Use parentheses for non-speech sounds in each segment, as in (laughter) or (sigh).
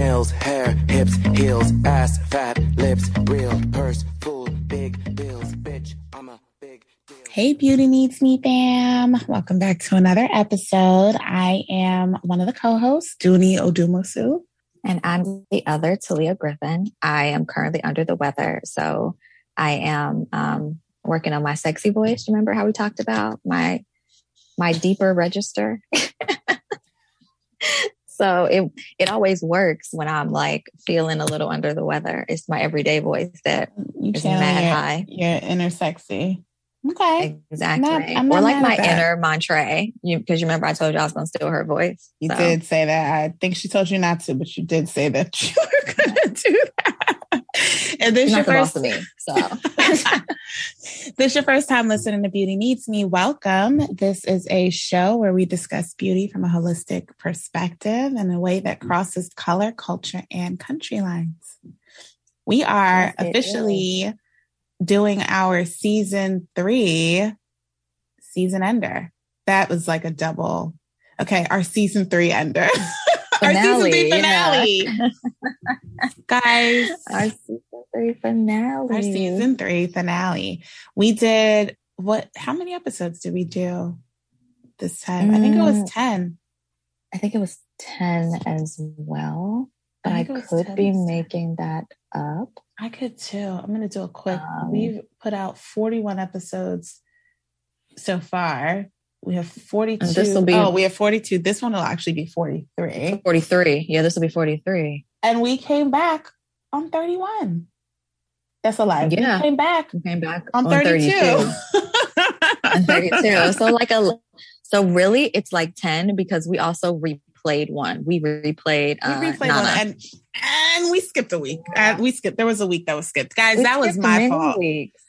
nails, hair, hips, heels, ass, fat, lips, real, purse, full, big bills, bitch. I'm a big deal. Hey, Beauty Needs Me fam. Welcome back to another episode. I am one of the co hosts, Dooney Odumosu. And I'm the other, Talia Griffin. I am currently under the weather. So I am um, working on my sexy voice. Remember how we talked about my my deeper register? (laughs) so it it always works when I'm like feeling a little under the weather. It's my everyday voice that You is mad your, high. your inner sexy. Okay. Exactly. not- I'm not or like my inner Montre. You because you remember I told you I was gonna steal her voice. You So, did say that. I think she told you not to, but you did say that (laughs) you were going to do that. And this your not the boss first me. So (laughs) this your first time listening to Beauty Needs Me, welcome. This is a show where we discuss beauty from a holistic perspective in a way that crosses color, culture, and country lines. We are Yes, officially doing our season three season ender. That was like a double. Okay, our season three ender. (laughs) our season three Finale, finale. (laughs) Guys, our season three finale. our season three finale. We did what? How many episodes did we do this time? I think it was Mm. 10. I think it was 10 as well, but I I, think it was could be making that up. I could too. I'm going to do a quick. Um, We've put out 41 episodes so far. We have 42. And this'll be- oh, we have 42. This one will actually be 43. 43. Yeah, this will be 43. And we came back on 31. That's a lie. Yeah. We came back We came back on, on 32. 32. (laughs) On 32. so like a so really it's like 10 because we also replayed one. We replayed uh we replayed Nana. one and and we skipped a week. Uh, we skipped. There was a week that was skipped, guys. We that was my fault. weeks.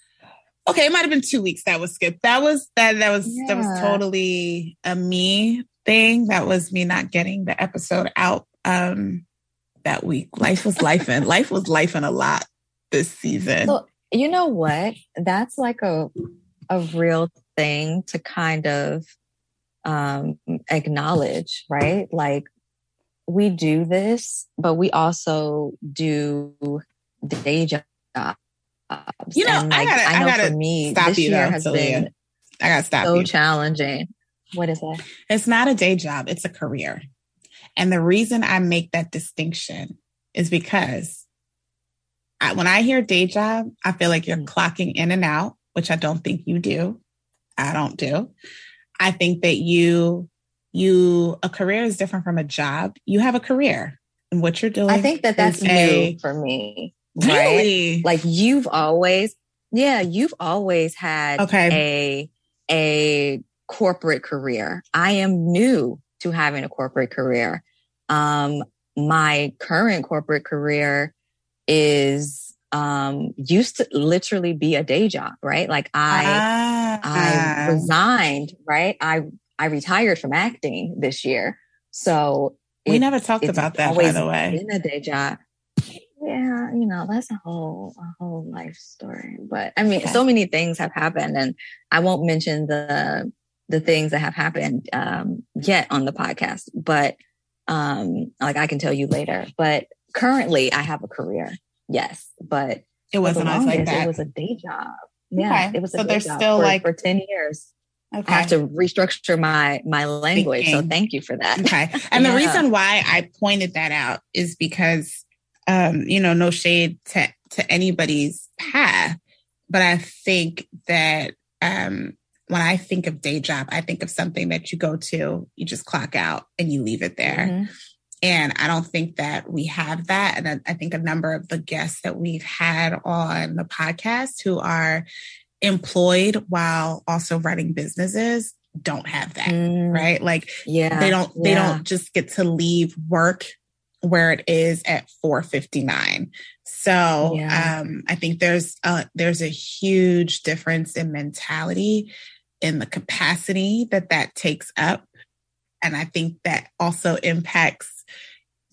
Okay, it might have been two weeks that was skipped. That was that. That was that was totally totally a me thing. That was me not getting the episode out um that week. Life was life and life was life and a lot this season. So you know what? That's like a a real thing to kind of um acknowledge, right? Like we do this, but we also do day jobs. You know, and I gotta- I know gotta for me, stop this you year though, has Talia. been I gotta stop so you. challenging. What is that? It's not a day job, it's a career. And the reason I make that distinction is because I, when I hear day job, I feel like you're Mm. clocking in and out, which I don't think you do. I don't do. I think that you, you, a career is different from a job. You have a career and what you're doing. I think that that's is a- new for me. Right? Really? like you've always yeah you've always had Okay. a a corporate career i am new to having a corporate career um my current corporate career is um used to literally be a day job right like i Ah. i resigned right i i retired from acting this year so we it- never talked about that, by the way. been a day job. Yeah, you know, that's a whole a whole life story. But I mean, Okay. so many things have happened and I won't mention the the things that have happened um yet on the podcast, but um like I can tell you later. But currently I have a career. Yes, but It wasn't always like that. It was a day job. Yeah, Okay. it was a So day there's job still for, like- for 10 years. okay. I have to restructure my my language. So thank you for that. Okay. (laughs) And the reason why I pointed that out is because, um, you know, no shade to, to anybody's path, but I think that um, when I think of day job, I think of something that you go to, you just clock out and you leave it there. Mhm. And I don't think that we have that. And I, I think a number of the guests that we've had on the podcast who are employed while also running businesses don't have that, Mm, right? Like Yeah. they don't they yeah. don't just get to leave work where it is at 459 so Yeah. um i think there's a there's a huge difference in mentality in the capacity that that takes up and i think that also impacts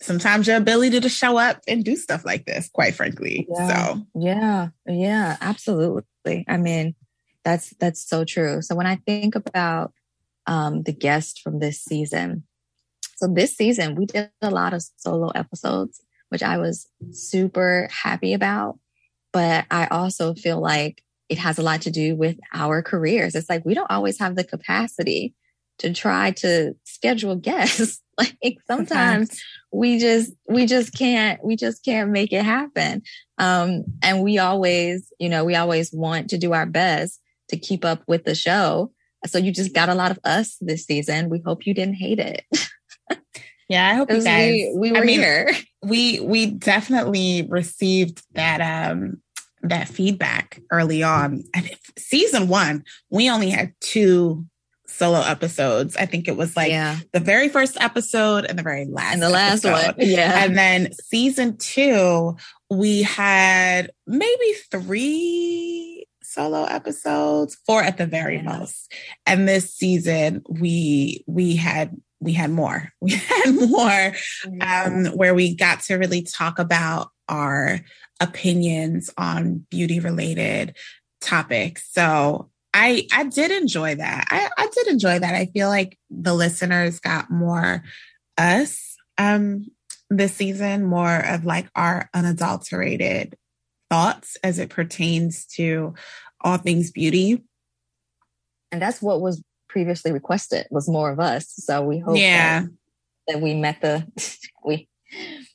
sometimes your ability to show up and do stuff like this quite frankly Yeah. so Yeah, yeah, absolutely. I mean, that's that's so true. So when I think about um, the guest from this season, so this season we did a lot of solo episodes, which I was super happy about. But I also feel like it has a lot to do with our careers. It's like we don't always have the capacity to try to schedule (laughs) guests. like sometimes we just we just can't we just can't make it happen. Um and we always, you know, we always want to do our best to keep up with the show. So you just got a lot of us this season. We hope you didn't hate it. (laughs) Yeah, I hope you guys. We, we were I mean, here. we we definitely received that um that feedback early on. And season one, we only had two solo episodes. I think it was like yeah. the very first episode and the very last And the last episode. one. Yeah. And then season two, we had maybe three solo episodes, four at the very Yeah. most. And this season, we we had we had more. (laughs) We had more um, where we got to really talk about our opinions on beauty related topics. So I I did enjoy that. I, I did enjoy that. I feel like the listeners got more us um this season, more of like our unadulterated thoughts as it pertains to all things beauty. and that's what was previously requested was more of us. So we hope Yeah. that, that we met the (laughs) we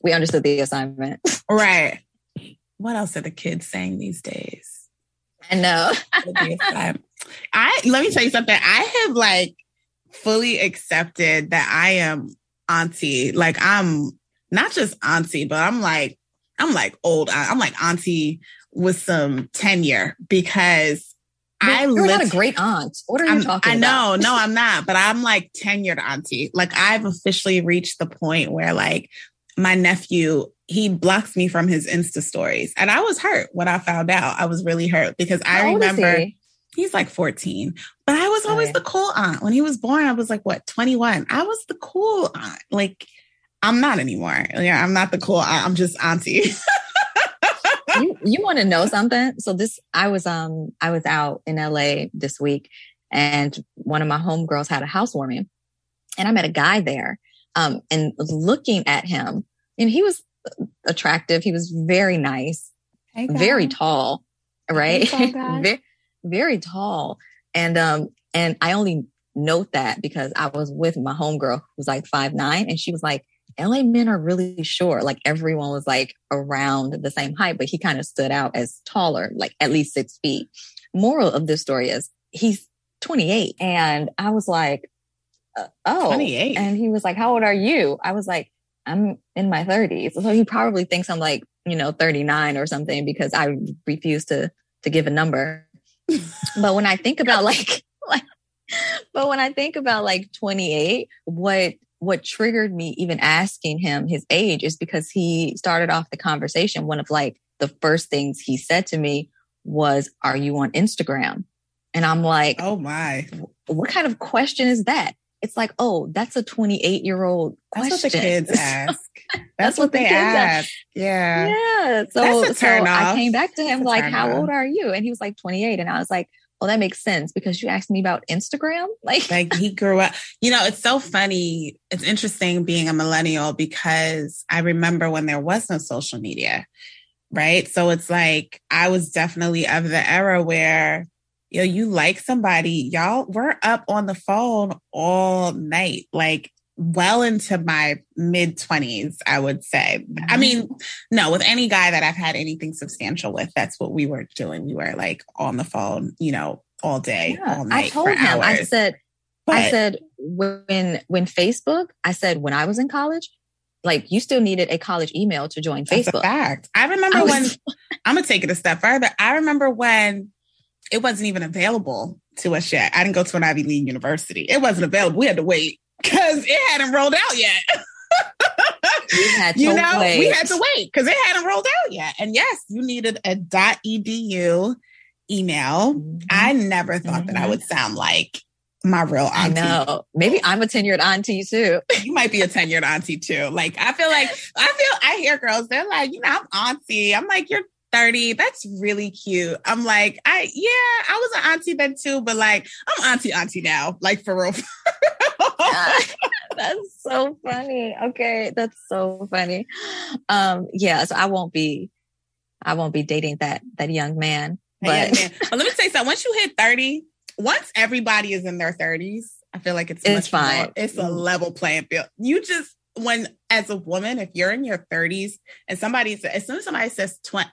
we understood the assignment. (laughs) Right. What else are the kids saying these days? I know. (laughs) I let me tell you something. I have like fully accepted that I am auntie. Like I'm not just auntie, but I'm like I'm like old. I'm like auntie with some tenure because I You're not a great aunt. What are you I'm- talking I know, no, I'm not, but I'm like tenured auntie. Like I've officially reached the point where like my nephew, he blocks me from his Insta stories. And I was hurt when I found out. I was really hurt because I remember he? he's like 14, but I was Oh, always yeah. the cool aunt. When he was born, I was like, what, 21? I was the cool aunt. Like, I'm not anymore. Yeah, I'm not the cool aunt. I'm just auntie. (laughs) you you want to know something? So this I was um I was out in LA this week and one of my homegirls had a housewarming and I met a guy there. Um and looking at him and he was attractive. He was very nice, very tall, right? (laughs) very, very tall. And um and I only note that because I was with my homegirl who was like five nine and she was like LA men are really short. Like everyone was like around the same height, but he kind of stood out as taller, like at least six feet. Moral of this story is he's 28. And I was like, uh, oh, 28. and he was like, how old are you? I was like, I'm in my 30s. So he probably thinks I'm like, you know, 39 or something because I refuse to, to give a number. (laughs) but when I think about like, (laughs) like, but when I think about like 28, what what triggered me even asking him his age is because he started off the conversation. One of like the first things he said to me was, Are you on Instagram? And I'm like, oh my. What kind of question is that? It's like, oh, that's a 28 year old question. That's what the kids (laughs) ask. That's, That's what, what the they kids ask. ask. Yeah. Yeah. So, so turn I came back to him That's like, How off. old are you? And he was like 28. And I was like, Oh, that makes sense because you asked me about Instagram. (laughs) Like, like he grew up you know it's so funny it's interesting being a millennial because i remember when there was no social media right so it's like i was definitely of the era where you know you like somebody y'all we're up on the phone all night like well into my mid 20s i would say i mean mm-hmm. no with any guy that i've had anything substantial with that's what we were doing we were like on the phone you know all day Yeah, all night I told him, I said, But- I said when when Facebook, I said when I was in college, like you still needed a college email to join That's a Facebook. fact. I remember I was- when (laughs) I'm gonna take it a step further. I remember when it wasn't even available to us yet. I didn't go to an Ivy League university. It wasn't available. We had to wait because it hadn't rolled out yet. Had (laughs) you know, we had to wait because it hadn't rolled out yet. And yes, you needed a .edu email. Mhm. I never thought that I Mhm. would sound like my real I auntie. know. Maybe I'm a tenured auntie too. (laughs) you might be a tenured auntie too. Like I feel like I feel I hear girls, they're like, you know, I'm auntie. I'm like, you're 30. That's really cute. I'm like, I yeah, I was an auntie then too, but like I'm auntie auntie now. Like for real. (laughs) That's so funny. Okay, that's so funny. Um, yeah, so I won't be, I won't be dating that that young man. But yeah, well, let me say something. Once you hit thirty, once everybody is in their thirties, I feel like it's it's fine. More, it's a level playing field. You just when as a woman, if you're in your thirties and somebody as soon as somebody says twenty,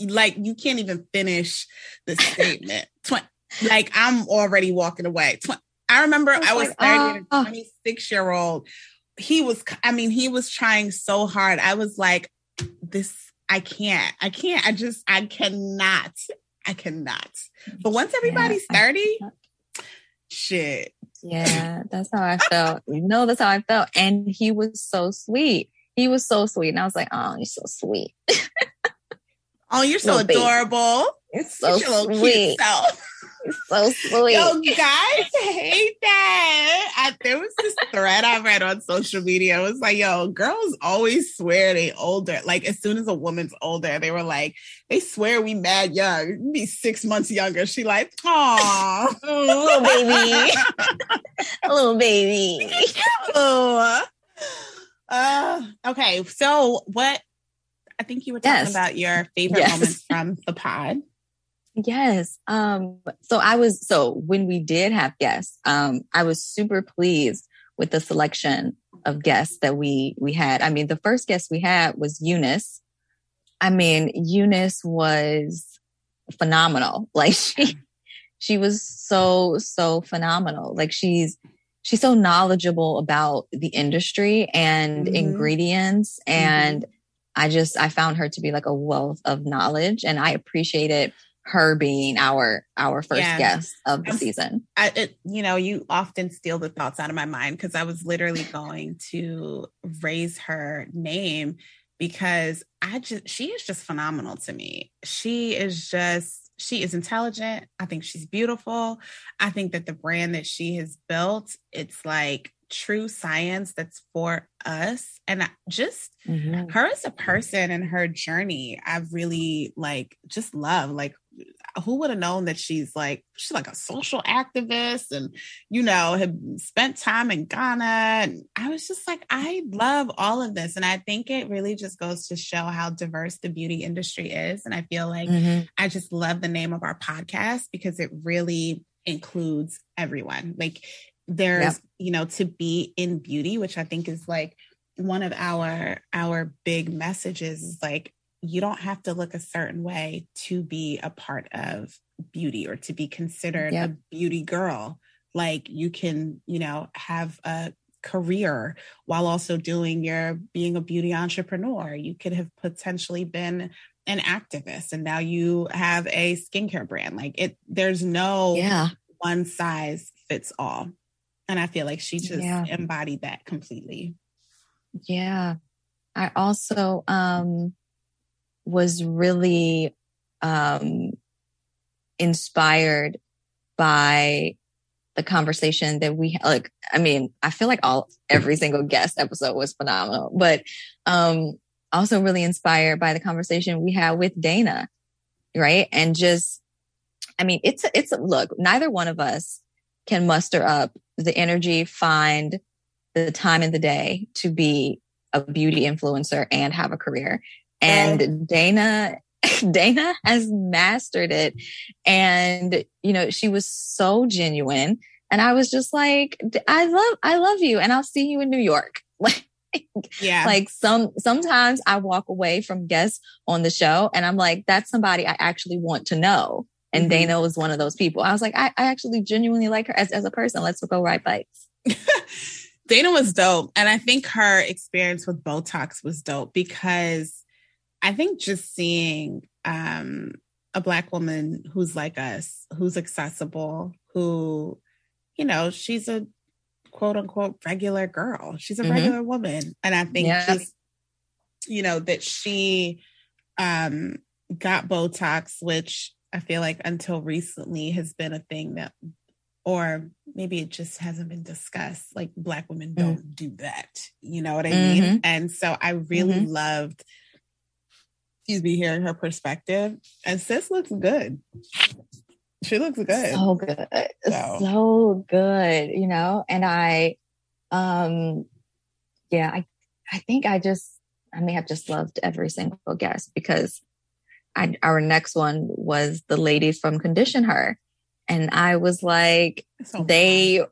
like you can't even finish the statement. (laughs) Twenty, like I'm already walking away. Tw- I remember I was, I was like, 30 oh. a 26 year old. He was, I mean, he was trying so hard. I was like, this, I can't, I can't, I just, I cannot, I cannot. But once everybody's yeah, 30, shit. Yeah, that's how I felt. you know, that's how I felt. And he was so sweet. He was so sweet. And I was like, oh, you're so sweet. (laughs) oh, you're so Little adorable. It's so sweet. It's so sweet. Yo, guys hate that. I, there was this thread I read on social media. It was like, yo, girls always swear they older. Like as soon as a woman's older, they were like, they swear we mad young. Be six months younger. She like, oh, (laughs) little baby, (laughs) little baby. oh. Uh, okay, so what? I think you were talking yes. about your favorite yes. moments from the pod. Yes. Um, so I was, so when we did have guests, um, I was super pleased with the selection of guests that we, we had. I mean, the first guest we had was Eunice. I mean, Eunice was phenomenal. (laughs) Like she, she was so, so phenomenal. Like she's, she's so knowledgeable about the industry and mm-hmm. ingredients. And mm-hmm. I just, I found her to be like a wealth of knowledge and I appreciated her being our our first yeah. guest of the season. I, it, you know, you often steal the thoughts out of my mind because I was literally going to raise her name because I just she is just phenomenal to me. She is just she is intelligent. I think she's beautiful. I think that the brand that she has built, it's like true science that's for us. And just mm-hmm. her as a person and her journey i've really like just love like who would have known that she's like she's like a social activist and you know had spent time in ghana. And i was just like i love all of this. And i think it really just goes to show how diverse the beauty industry is. And i feel like mm-hmm. i just love the name of our podcast because it really includes everyone. Like there's yep. you know to be in beauty which i think is like one of our our big messages is like you don't have to look a certain way to be a part of beauty or to be considered yep. a beauty girl. Like you can you know have a career while also doing your being a beauty entrepreneur. You could have potentially been an activist and now you have a skincare brand. Like it there's no yeah. one size fits all and I feel like she just yeah. embodied that completely. Yeah. I also um, was really um, inspired by the conversation that we like i mean i feel like all every single guest episode was phenomenal but um also really inspired by the conversation we had with dana right and just i mean it's a, it's a look neither one of us can muster up the energy, find the time in the day to be a beauty influencer and have a career. And Dana, (laughs) Dana has mastered it. And, you know, she was so genuine. And I was just like, I love, I love you. And I'll see you in New York. (laughs) Like, yeah. Like some, sometimes I walk away from guests on the show and I'm like, that's somebody I actually want to know. And mm-hmm. Dana was one of those people. I was like, I, I actually genuinely like her as, as a person. Let's go ride bikes. (laughs) Dana was dope. And I think her experience with Botox was dope because I think just seeing um, a Black woman who's like us, who's accessible, who, you know, she's a quote unquote regular girl. She's a mm-hmm. regular woman. And I think yeah. just, you know, that she um, got Botox, which I feel like until recently has been a thing that, or maybe it just hasn't been discussed. Like Black women mm. don't do that. You know what I mm-hmm. mean? And so I really mm-hmm. loved, excuse me, hearing her perspective. And sis looks good. She looks good. So good. So. so good, you know? And I, Um, yeah, I, I think I just, I may have just loved every single guest because I, our next one was the ladies from Condition Her. And I was like, so they,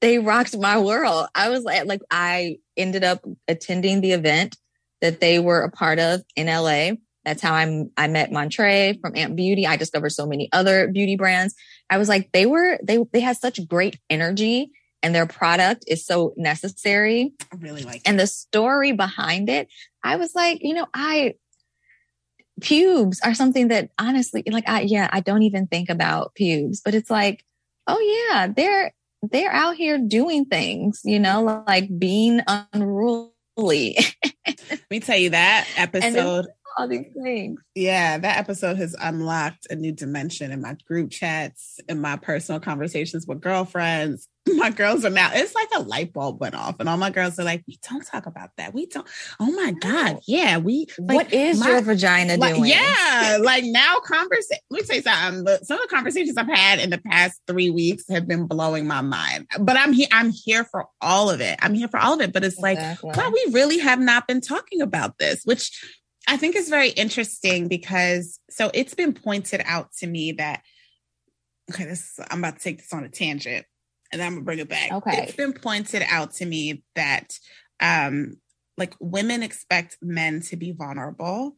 they rocked my world. I was like, like, I ended up attending the event that they were a part of in LA. That's how I I met Montre from Amp Beauty. I discovered so many other beauty brands. I was like, they were they they had such great energy and their product is so necessary. I really like and it. the story behind it. I was like, you know, I pubes are something that honestly, like I yeah, I don't even think about pubes, but it's like, oh yeah, they're they're out here doing things, you know, like being unruly. (laughs) Let me tell you that episode all these things. Yeah, that episode has unlocked a new dimension in my group chats, in my personal conversations with girlfriends. (clears throat) My girls are now, it's like a light bulb went off, and all my girls are like, We don't talk about that. We don't, oh my God. Yeah, we, like, what is my, your vagina like, doing? Yeah, like now, conversation, let me say something, um, but some of the conversations I've had in the past three weeks have been blowing my mind. But I'm here, I'm here for all of it. I'm here for all of it. But it's exactly. like, wow, we really have not been talking about this, which I think it's very interesting because so it's been pointed out to me that okay, this I'm about to take this on a tangent and I'm gonna bring it back. Okay. It's been pointed out to me that um like women expect men to be vulnerable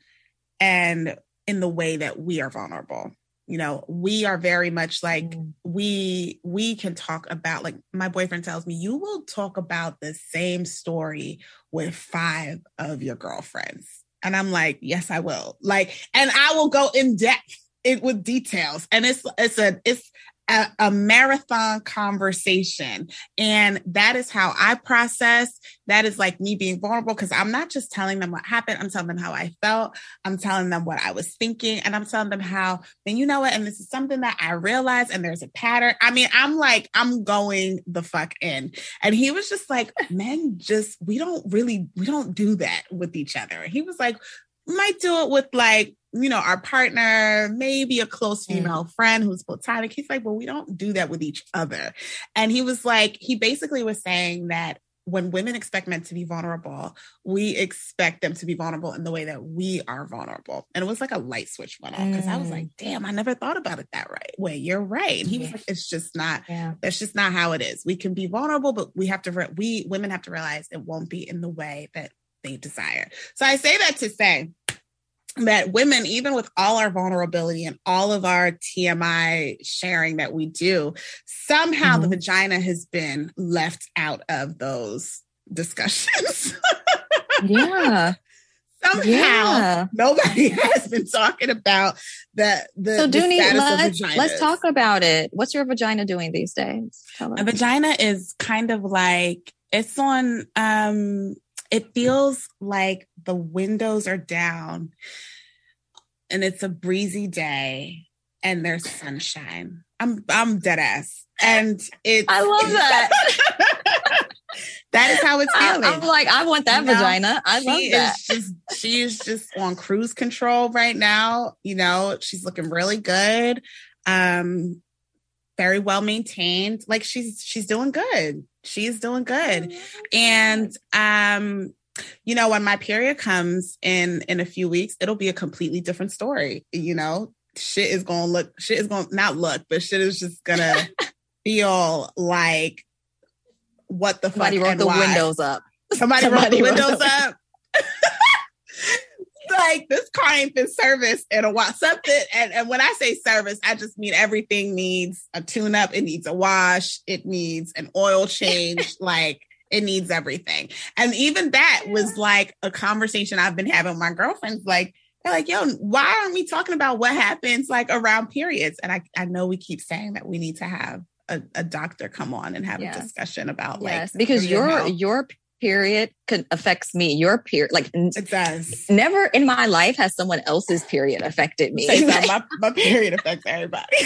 and in the way that we are vulnerable you know we are very much like mm. we we can talk about like my boyfriend tells me you will talk about the same story with five of your girlfriends and I'm like, yes, I will. Like, and I will go in depth it with details. And it's it's a it's a, a, marathon conversation. And that is how I process. That is like me being vulnerable because I'm not just telling them what happened. I'm telling them how I felt. I'm telling them what I was thinking. And I'm telling them how, then you know what? And this is something that I realized, and there's a pattern. I mean, I'm like, I'm going the fuck in. And he was just like, men just, we don't really, we don't do that with each other. He was like, might do it with like you know, our partner, maybe a close mm. female mm. friend who's platonic. He's like, well, we don't do that with each other. And he was like, he basically was saying that when women expect men to be vulnerable, we expect them to be vulnerable in the way that we are vulnerable. And it was like a light switch went off because mm. I was like, mm. damn, I never thought about it that right way. You're right. And he was like, it's just not, yeah. that's just not how it is. We can be vulnerable, but we have to, re- we women have to realize it won't be in the way that they desire. So I say that to say, that women, even with all our vulnerability and all of our TMI sharing that we do, somehow mm-hmm. the vagina has been left out of those discussions. yeah. (laughs) Somehow yeah. nobody (laughs) has been talking about the the, so Dooney, the let's, let's talk about it. What's your vagina doing these days? A vagina is kind of like it's on um it feels like the windows are down and it's a breezy day and there's sunshine. I'm I'm dead ass. And it's I love that. (laughs) that is how it's feeling. I, am like, I want that you know, vagina. I love that. Just, she is just on cruise control right now. You know, she's looking really good. Um, very well maintained. Like she's she's doing good she's doing good. And um, you know, when my period comes in in a few weeks, it'll be a completely different story. You know, shit is gonna look shit is gonna not look, but shit is just gonna (laughs) feel like what the Somebody fuck wrote the why. windows up. Somebody, (laughs) Somebody the windows up. (laughs) like this car ain't been serviced in a while. Something, and, and when I say service, I just mean everything needs a tune up, it needs a wash, it needs an oil change, (laughs) like it needs everything. And even that was like a conversation I've been having with my girlfriends, like, they're like, yo, why aren't we talking about what happens like around periods? And I, I know we keep saying that we need to have a, a doctor come on and have yes. a discussion about yes. like because your health. your period affects me. Your period, like it does. Never in my life has someone else's period affected me. my, (laughs) my period affects everybody.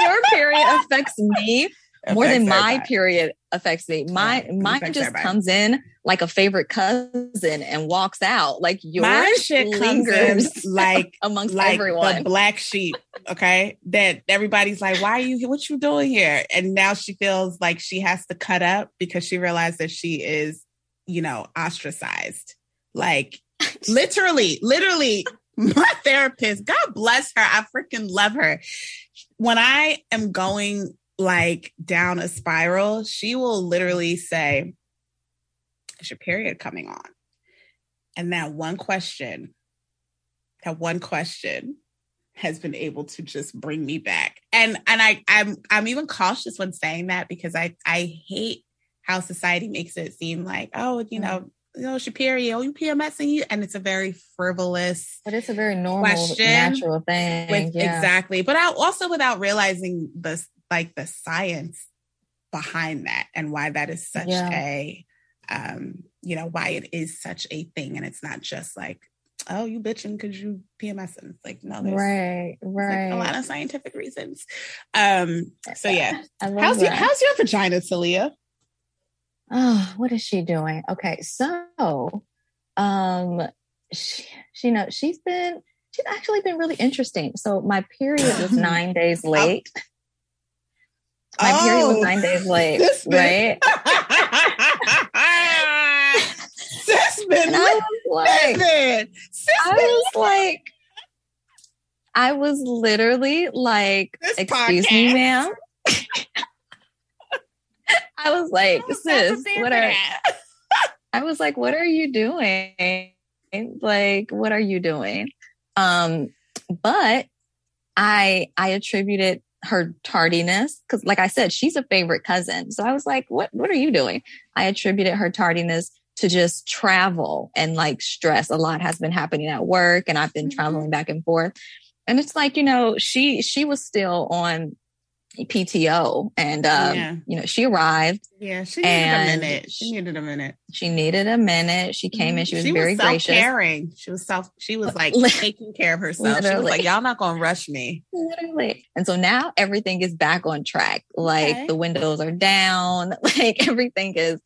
Your period affects me more than my everybody. period affects me. My Yeah, mine just everybody. comes in like a favorite cousin and walks out. Like yours My shit lingers like (laughs) amongst like everyone. the black sheep. Okay, that everybody's like, "Why are you? What you doing here?" And now she feels like she has to cut up because she realized that she is, you know, ostracized. Like literally, literally. My (laughs) therapist, God bless her. I freaking love her. When I am going like down a spiral, she will literally say, Is your period coming on? And that one question, that one question has been able to just bring me back. And and I I'm I'm even cautious when saying that because I I hate how society makes it seem like, oh, you know, you know, period, oh, you PMS and you and it's a very frivolous but it's a very normal, Question natural thing. with yeah. exactly but I, also without realizing the like the science behind that and why that is such Yeah. a um you know why it is such a thing and it's not just like oh you bitching because you pms and it's like no there's Right, like, right. a lot of scientific reasons um so yeah how's your how's your vagina Talia? Oh, what is she doing? Okay, so um she, she knows she's been she's actually been really interesting. So my period was (laughs) nine days late. My period was nine days late, this right? (laughs) Sis been I was like. Sis I been was like, I was literally like, This excuse me, ma'am. (laughs) I was like, sis, what are (laughs) (laughs) I was like, what are you doing? Like, what are you doing? Um, but I I attributed her tardiness because like I said, she's a favorite cousin. So I was like, what what are you doing? I attributed her tardiness to just travel and like stress. A lot has been happening at work and I've been Mhm. traveling back and forth. And it's like, you know, she she was still on PTO and um, Yeah. you know, she arrived Yeah, she needed a minute. She needed a minute. she needed a minute. She came in. She was very gracious. self-caring. She was self. She was like (laughs) taking care of herself. She was like, "Y'all not gonna rush me." Literally. And so now everything is back on track. Like Okay. the windows are down. (laughs) Like everything is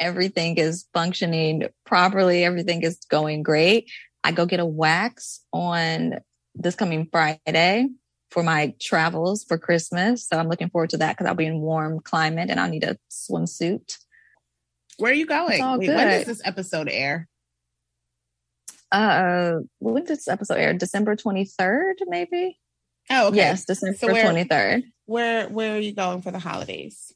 everything is functioning properly. Everything is going great. I go get a wax on this coming Friday for my travels for Christmas. So I'm looking forward to that because I'll be in warm climate and I'll need a swimsuit. Where are you going? Wait, when does this episode air? Uh, when did this episode air? December 23rd, maybe? Oh, okay. Yes, December So where- 23rd. Where Where are you going for the holidays?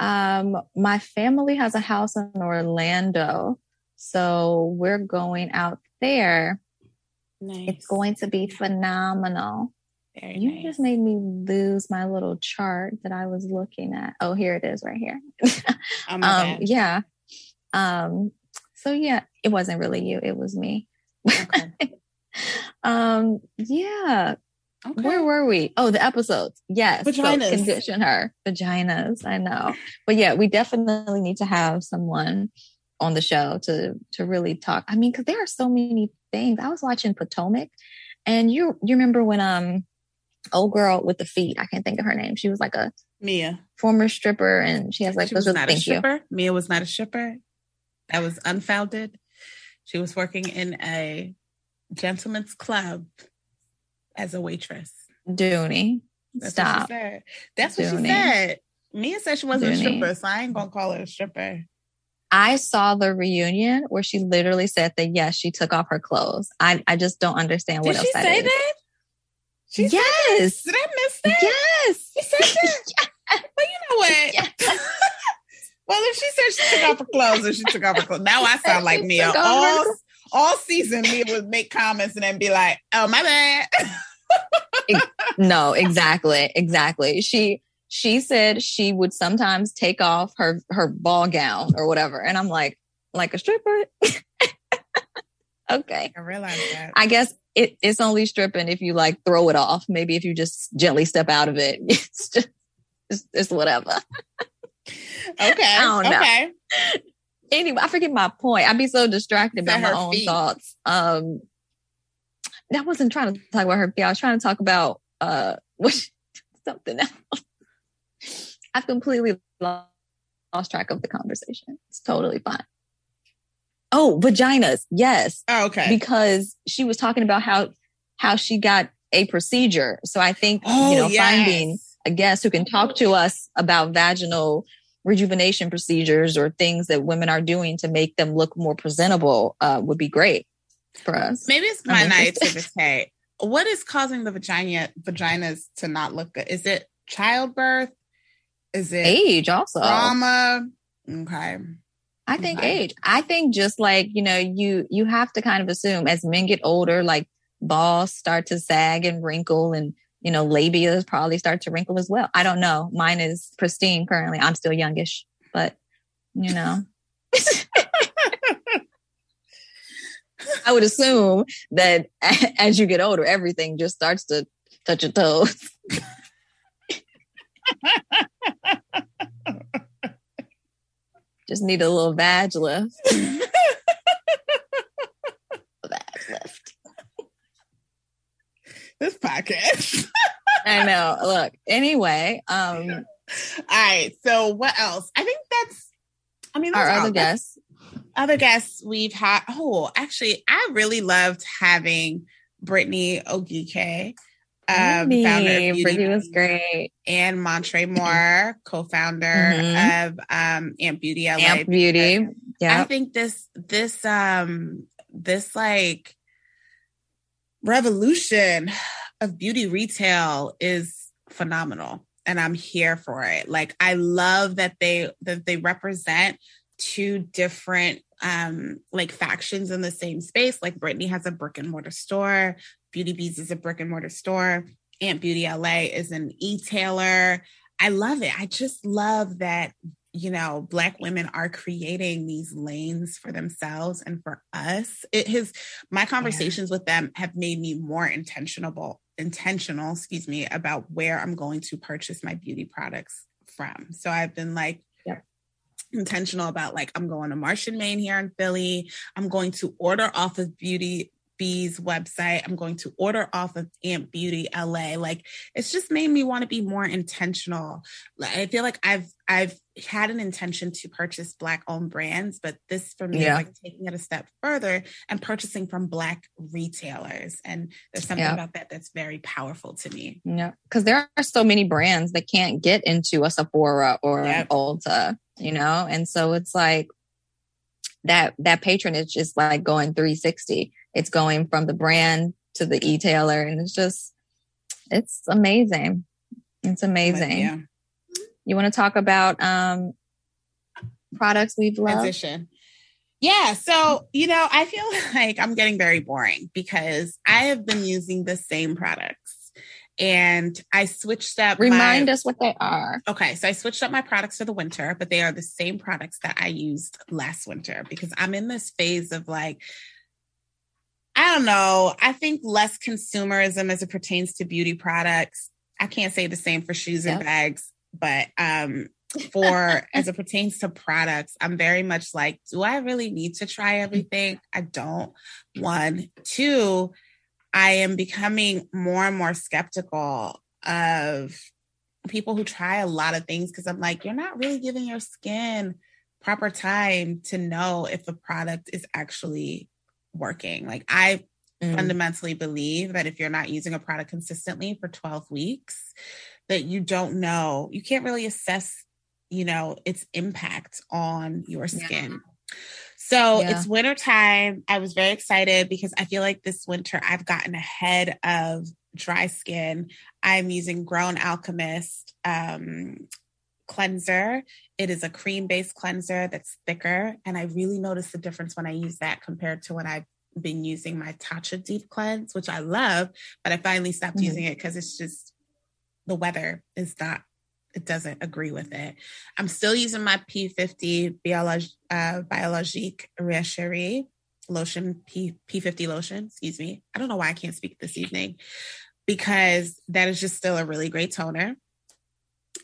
Um, my family has a house in Orlando, so we're going out there. Nice. It's going to be phenomenal. Very You nice. just made me lose my little chart that I was looking at. Oh, here it is right here. (laughs) Oh, um, bad. yeah. Um, so yeah, it wasn't really you, it was me. Okay. (laughs) Um, yeah. Okay. Where were we? Oh, the episodes. Yes. So Vaginas. condition her. Vaginas. I know. But yeah, we definitely need to have someone on the show to to really talk. I mean, because there are so many things. I was watching Potomac, and you you remember when um old girl with the feet, I can't think of her name. She was like a Mia. former stripper and she has like she those was not a thank you. stripper. Mia was not a stripper. That was unfounded. She was working in a gentleman's club as a waitress. Dooney. That's what Stop. she said. That's what she Dooney. said. Mia said she wasn't a stripper, so I ain't gonna call her a stripper. I saw the reunion where she literally said that yes, she took off her clothes. I, I just don't understand what Did else she that say is. that? She said yes. Did I miss that? Yes. She said that? (laughs) Well, you know what? Yes. (laughs) well, if she said she took off her clothes and she took off her clothes, now I sound like her All, all season, Mia would make comments and then be like, oh, my bad. No, exactly. Exactly. She she said she would sometimes take off her her ball gown or whatever. And I'm like, like a stripper? (laughs) okay. I realized that. I guess it, it's only stripping if you like throw it off. Maybe if you just gently step out of it. (laughs) It's just it's, it's whatever. (laughs) Okay. don't know. Okay. anyway, I forget my point. I'd be so distracted by my her own feet. thoughts. Um, I wasn't trying to talk about her feet. I was trying to talk about uh, (laughs) what something else. I've completely lost, lost track of the conversation. It's totally fine. Oh, vaginas. Yes. Oh, okay. Because she was talking about how how she got a procedure. So I think Oh, you know yes. finding a guest who can talk to us about vaginal rejuvenation procedures or things that women are doing to make them look more presentable uh, would be great for us. Maybe it's my naivete. (laughs) What is causing the vagina vaginas to not look good? Is it childbirth? Is it Age also. trauma? Okay. I think age. I think just like, you know, you you have to kind of assume as men get older, like balls start to sag and wrinkle and you know, labia probably start to wrinkle as well. I don't know. Mine is pristine currently. I'm still youngish, but you know. (laughs) I would assume that (laughs) as you get older, everything just starts to touch your toes. (laughs) just need a little vag lift. (laughs) vag lift. This podcast. I know. Look, anyway, um, All right. So what else? I think that's. I mean, our other guests. other guests we've had. Oh, actually, I really loved having Brittany Ogike, um, founder of Beauty was great. and Montre (laughs) Moore, co-founder Mhm. of um, Amp Beauty LA. Amp Beauty. I think this this um this like revolution of beauty retail is phenomenal and I'm here for it. Like I love that they that they represent two different um like factions in the same space. Like Brittany has a brick and mortar store, Beauty Bees is a brick and mortar store, Amp Beauty LA is an e-tailer. I love it. I just love that you know black women are creating these lanes for themselves and for us. It has my conversations with them have made me more intentional intentional excuse me about where i'm going to purchase my beauty products from. So i've been like intentional about like i'm going to martian Main here in philly. I'm going to order off of beauty bees website i'm going to order off of amp beauty la like it's just made me want to be more intentional i feel like i've i've had an intention to purchase black owned brands but this for me Yeah. is like taking it a step further and purchasing from black retailers and there's something Yeah. about that that's very powerful to me Yeah, because there are so many brands that can't get into a Sephora or Yep. an Ulta, you know, and so it's like that that patronage is like going 360. It's going from the brand to the e-tailer, and it's just it's amazing. It's amazing. yeah You want to talk about um products we've loved? transition. Yeah, so you know, I feel (laughs) like I'm getting very boring because I have been using the same products, and I switched up. Remind my, us what they are. Okay, so I switched up my products for the winter, but they are the same products that I used last winter because I'm in this phase of like, I don't know. I think less consumerism as it pertains to beauty products. I can't say the same for shoes and bags, but um, for (laughs) as it pertains to products, I'm very much like, do I really need to try everything? I don't. One, two, I am becoming more and more skeptical of people who try a lot of things because I'm like, you're not really giving your skin proper time to know if the product is actually working. Like I Mm. fundamentally believe that if you're not using a product consistently for 12 weeks, that you don't know, you can't really assess, you know, its impact on your Yeah. So Yeah. it's winter time. I was very excited because I feel like this winter I've gotten ahead of dry skin. I'm using Grown Alchemist um, cleanser. It is a cream based cleanser that's thicker. And I really noticed the difference when I use that compared to when I've been using my Tatcha Deep Cleanse, which I love, but I finally stopped Mhm. using it because it's just the weather is not, it doesn't agree with it. I'm still using my P50 Biolog- uh, Biologique Recherche lotion, P- P50 lotion, excuse me. I don't know why I can't speak this evening because that is just still a really great toner.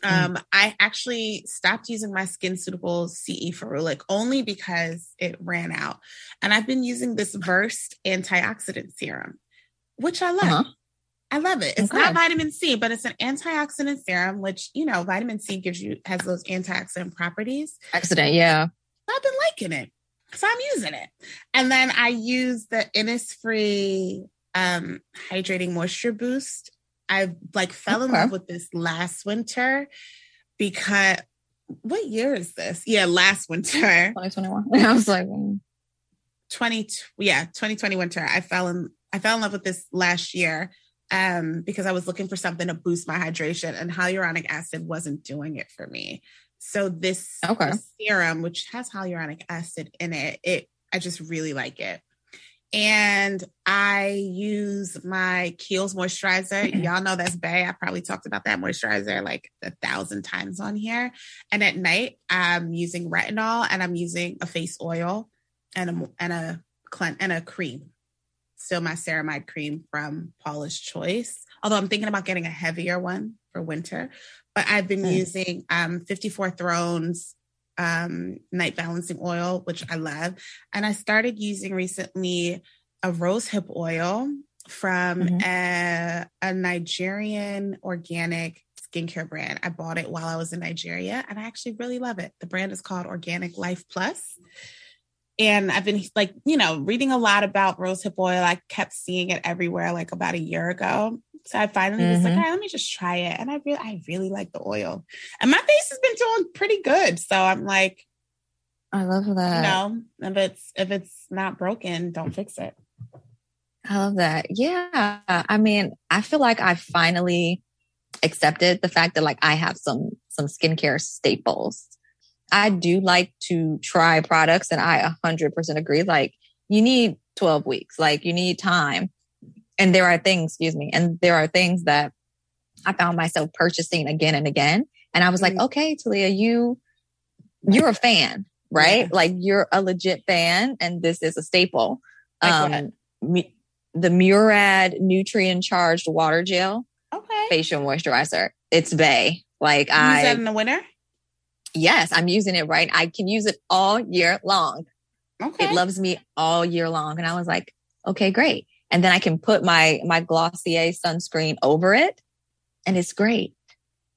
Um, I actually stopped using my SkinCeuticals CE Ferulic only because it ran out. And I've been using this Versed antioxidant serum, which I love. Uh-huh. I love it. It's Okay. not vitamin C, but it's an antioxidant serum, which you know, vitamin C gives you has those antioxidant properties. Accident. Yeah. I've been liking it. So I'm using it. And then I use the Innisfree um hydrating moisture boost. I like fell in love with this last winter because what year is this? Yeah, last winter. (laughs) 2021. (laughs) I was like, mm, 20 yeah 2020 winter i fell in i fell in love with this last year um because i was looking for something to boost my hydration and hyaluronic acid wasn't doing it for me. So this, Okay. this serum which has hyaluronic acid in it it i just really like it. And i use my kiehl's moisturizer. Y'all know that's bay i probably talked about that moisturizer like a thousand times on here. And at night i'm using retinol and i'm using a face oil and a and a and a cream. Still my ceramide cream from Paula's Choice. Although I'm thinking about getting a heavier one for winter. But I've been Mm. using um 54 Thrones um night balancing oil, which I love. And I started using recently a rosehip oil from Mhm. a, a Nigerian organic skincare brand. I bought it while I was in Nigeria and I actually really love it. The brand is called Organic Life Plus and I've been like, you know, reading a lot about rosehip oil. I kept seeing it everywhere like about a year ago. So I finally was like, Mhm. all right, let me just try it. And I really, I really like the oil. And my face has been doing pretty good. So I'm like, I love that. you know, if it's if it's not broken, don't fix it. I love that. Yeah. I mean, I feel like I finally accepted the fact that like I have some some skincare staples. I do like to try products and I 100% agree like you need 12 weeks. Like you need time. And there are things, excuse me, and there are things that I found myself purchasing again and again. And I was like, Mm. okay, Talia, you you're a fan, right? Yeah. Like you're a legit fan and this is a staple. Like um the Murad nutrient charged water gel Okay. facial moisturizer. It's Bay. Like Use that I in the winter? Yes, I'm using it right. I can use it all year long. Okay. It loves me all year long. And I was like, okay, great. And then I can put my my Glossier sunscreen over it and it's great.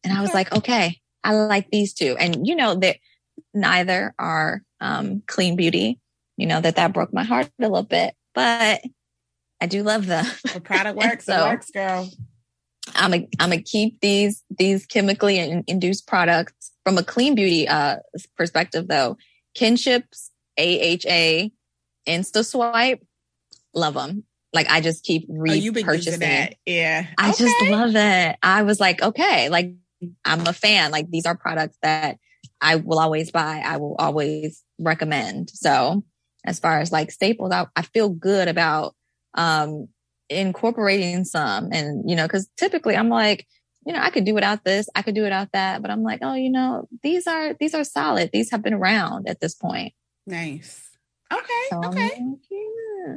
And I was like, okay, I like these two. And you know that neither are um clean beauty. You know that that broke my heart a little bit, but I do love them. the product (laughs) works, So- it works, girl. I'm a, I'm gonna keep these these chemically in, induced products from a clean beauty uh perspective though. Kinships, AHA, InstaSwipe, love them. Like I just keep Oh, you've been using repurchasing. that. Yeah. I just love it. I was like, okay, like I'm a fan. Like these are products that I will always buy. I will always recommend. So as far as like staples, I, I feel good about um incorporating some and you know, because typically I'm like, you know, I could do without this, I could do without that, but I'm like, oh, you know, these are these are solid. These have been around at this point. Nice. Okay. So okay. like, yeah.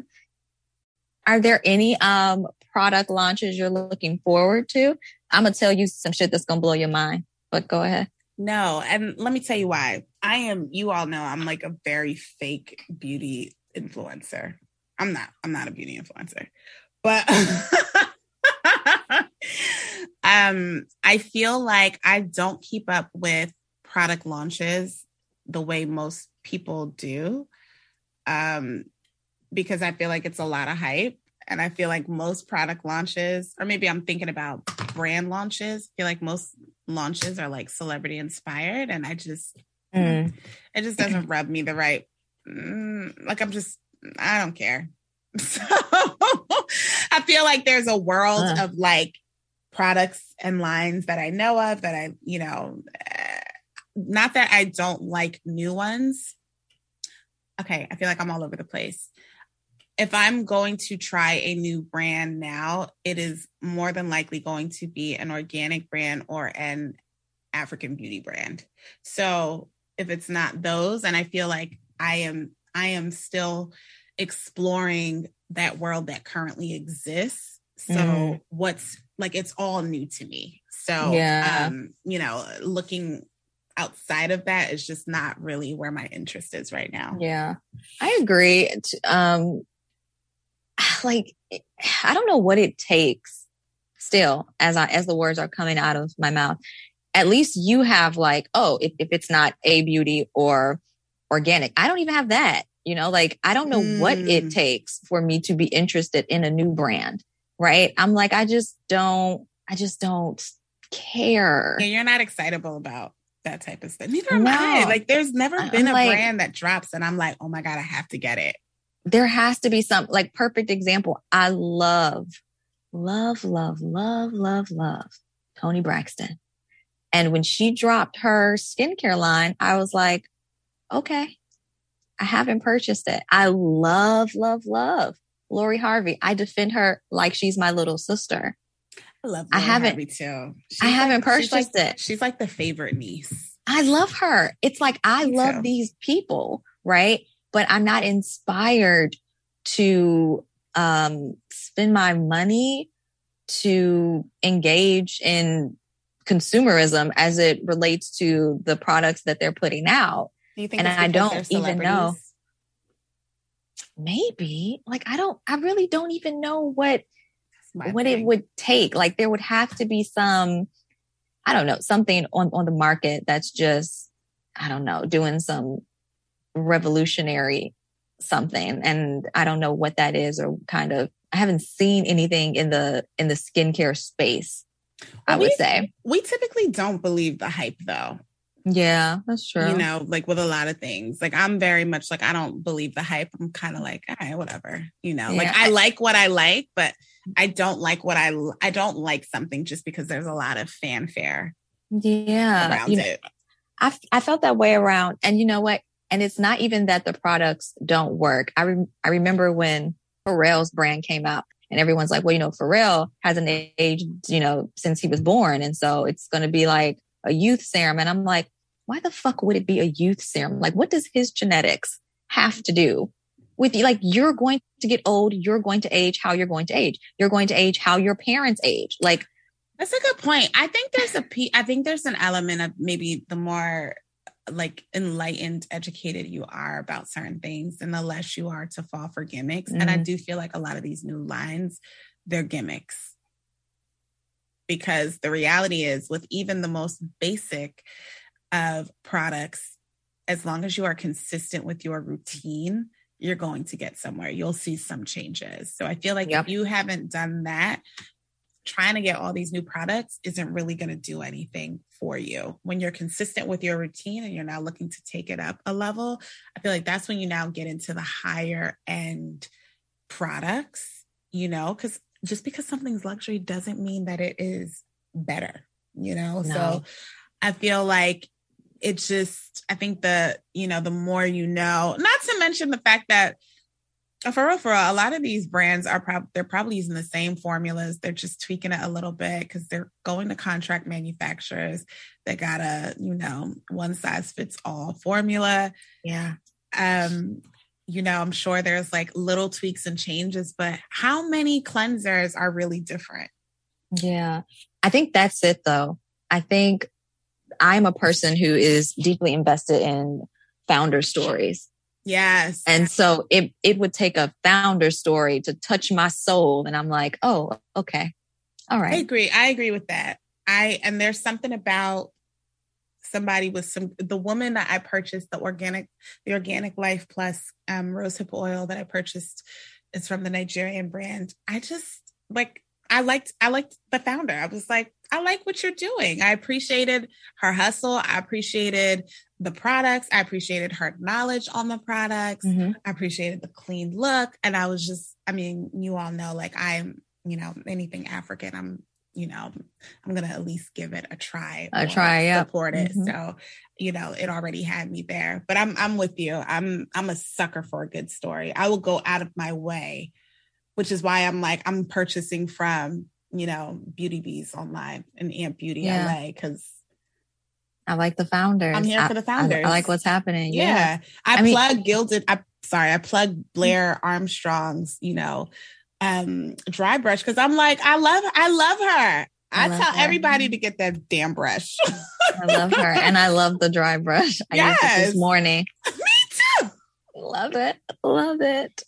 Are there any um product launches you're looking forward to? I'm gonna tell you some shit that's gonna blow your mind. But go ahead. No, and let me tell you why. I am. You all know I'm like a very fake beauty influencer. I'm not. I'm not a beauty influencer, but (laughs) um, I feel like I don't keep up with product launches the way most people do, um, because I feel like it's a lot of hype. And I feel like most product launches, or maybe I'm thinking about brand launches, I feel like most launches are like celebrity inspired. And I just, it just doesn't rub me the right. Mm, like I'm just, I don't care. (laughs) So I feel like there's a world Uh. of like products and lines that I know of that I, you know, uh, not that I don't like new ones. Okay, I feel like I'm all over the place. If I'm going to try a new brand now, it is more than likely going to be an organic brand or an African beauty brand. So if it's not those, and I feel like I am, I am still exploring that world that currently exists. So Mm. what's like it's all new to me. So Yeah. um, you know, looking outside of that is just not really where my interest is right now. Yeah, I agree. Um, (sighs) like, (sighs) I don't know what it takes still as I as the words are coming out of my mouth, at least you have like, oh, if, if it's not a beauty or organic, I don't even have that. You know, like I don't know mm. what it mm. takes for me to be interested in a new brand, right? I'm like, I just don't, I just don't care. Yeah, you're not excitable about that type of stuff. Neither am no. I. Like, there's never been I'm a like, brand that drops and I'm like, oh my God, I have to get it. There has to be some like perfect example. I love, love, love, love, love, love Toni Braxton. And when she dropped her skincare line, I was like, okay, I haven't purchased it. I love, love, love Lori Harvey. I defend her like she's my little sister. I love. Lori I haven't. Harvey too. She's I haven't purchased she's like, it. She's like the favorite niece. I love her. It's like I Me love too. these people, right? But I'm not inspired to um, spend my money to engage in consumerism as it relates to the products that they're putting out. Do you think and I don't even know. Maybe like I don't, I really don't even know what what thing. it would take. Like there would have to be some, I don't know, something on, on the market that's just, I don't know, doing some revolutionary something. And I don't know what that is or kind of, I haven't seen anything in the, in the skincare space. Well, I would we, say we typically don't believe the hype though. Yeah, that's true. You know, like with a lot of things. Like I'm very much like I don't believe the hype. I'm kind of like, all right, whatever. You know, yeah. like I like what I like, but mm. I don't like what I I don't like something just because there's a lot of fanfare. Yeah, around you it. I I felt that way around, and you know what? And it's not even that the products don't work. I re- I remember when Pharrell's brand came out, and everyone's like, well, you know, Pharrell hasn't aged, you know, since he was born, and so it's going to be like a youth serum. And I'm like, why the fuck would it be a youth serum? Like, what does his genetics have to do with you? Like, you're going to get old. You're going to age how you're going to age. You're going to age how your parents age. Like, that's a good point. I think there's a I think there's an element of maybe the more like enlightened, educated you are about certain things, and the less you are to fall for gimmicks. Mm-hmm. And I mm-hmm. do feel like a lot of these new lines, they're gimmicks. Because the reality is, with even the most basic of products, as long as you are consistent with your routine, you're going to get somewhere. You'll see some changes. So I feel like yep. if you haven't done that, trying to get all these new products isn't really going to do anything for you. When you're consistent with your routine and you're now looking to take it up a level, I feel like that's when you now get into the higher end products, you know, because just because something's luxury doesn't mean that it is better, you know? No. So I feel like it's just I think the you know the more you know, not to mention the fact that for real, for real, a lot of these brands are probably they're probably using the same formulas. They're just tweaking it a little bit because they're going to contract manufacturers. They got a you know one size fits all formula. Yeah. Um, you know, I'm sure there's like little tweaks and changes, but how many cleansers are really different? Yeah. I think that's it though. I think I'm a person who is deeply invested in founder stories. Yes. And so it it would take a founder story to touch my soul and I'm like, "Oh, okay. All right." I agree. I agree with that. I and there's something about somebody with some the woman that I purchased the organic the organic life plus um rosehip oil that I purchased is from the Nigerian brand. I just like I liked I liked the founder. I was like, I like what you're doing. I appreciated her hustle. I appreciated the products. I appreciated her knowledge on the products. Mm-hmm. I appreciated the clean look. And I was just, I mean, you all know, like I'm, you know, anything African, I'm, you know, I'm gonna at least give it a try. A try, yeah. Support it. Mm-hmm. So, you know, it already had me there. But I'm I'm with you. I'm I'm a sucker for a good story. I will go out of my way which is why I'm like, I'm purchasing from, you know, Beauty Bees online and Amp Beauty yeah. LA because I like the founders. I'm here I, for the founders. I, I, like what's happening. Yeah. yeah. I, I plug mean, Gilded. I sorry, I plug Blair Armstrong's, you know, um, dry brush because I'm like, I love I love her. I, I tell her. everybody to get that damn brush. I love her. And I love the dry brush. I yes. used it this morning. (laughs) Me too. Love it. Love it.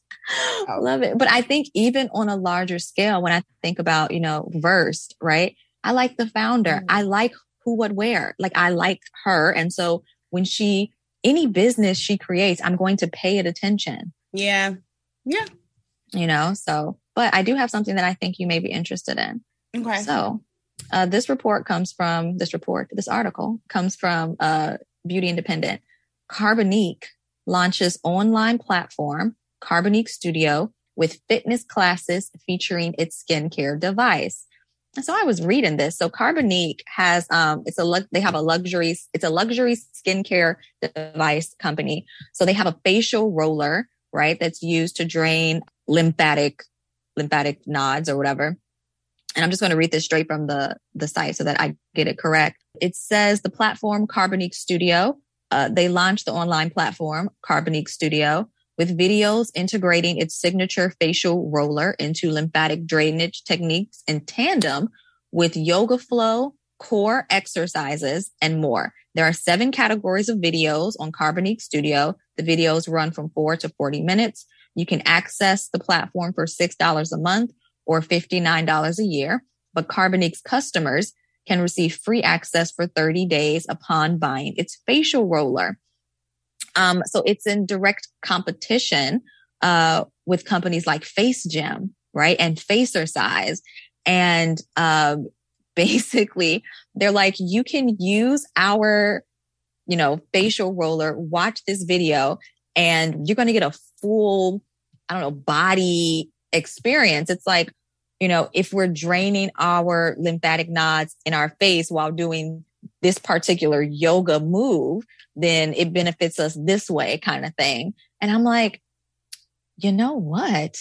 I love it. But I think even on a larger scale, when I think about, you know, Versed, right? I like the founder. Mm-hmm. I like Who What Wear. Like I like her. And so when she, any business she creates, I'm going to pay it attention. Yeah. Yeah. You know, so, but I do have something that I think you may be interested in. Okay. So uh, this report comes from this report, this article comes from uh, Beauty Independent. Carbonique launches online platform, Carbonique Studio, with fitness classes featuring its skincare device. And so I was reading this. So Carbonique has, um, it's a, they have a luxury, it's a luxury skincare device company. So they have a facial roller, right? That's used to drain lymphatic, lymphatic nods or whatever. And I'm just going to read this straight from the, the site so that I get it correct. It says the platform Carbonique Studio. Uh, they launched the online platform Carbonique Studio with videos integrating its signature facial roller into lymphatic drainage techniques in tandem with yoga flow, core exercises, and more. There are seven categories of videos on Carbonique Studio. The videos run from four to 40 minutes. You can access the platform for $6 a month or $59 a year, but Carbonique's customers can receive free access for 30 days upon buying its facial roller. Um, so it's in direct competition uh, with companies like Face Gym, right? And Facercise. And um, (laughs) basically, they're like, you can use our, you know, facial roller, watch this video, and you're going to get a full, I don't know, body experience. It's like, you know, if we're draining our lymphatic nodes in our face while doing this particular yoga move, then it benefits us this way kind of thing. And I'm like, you know what?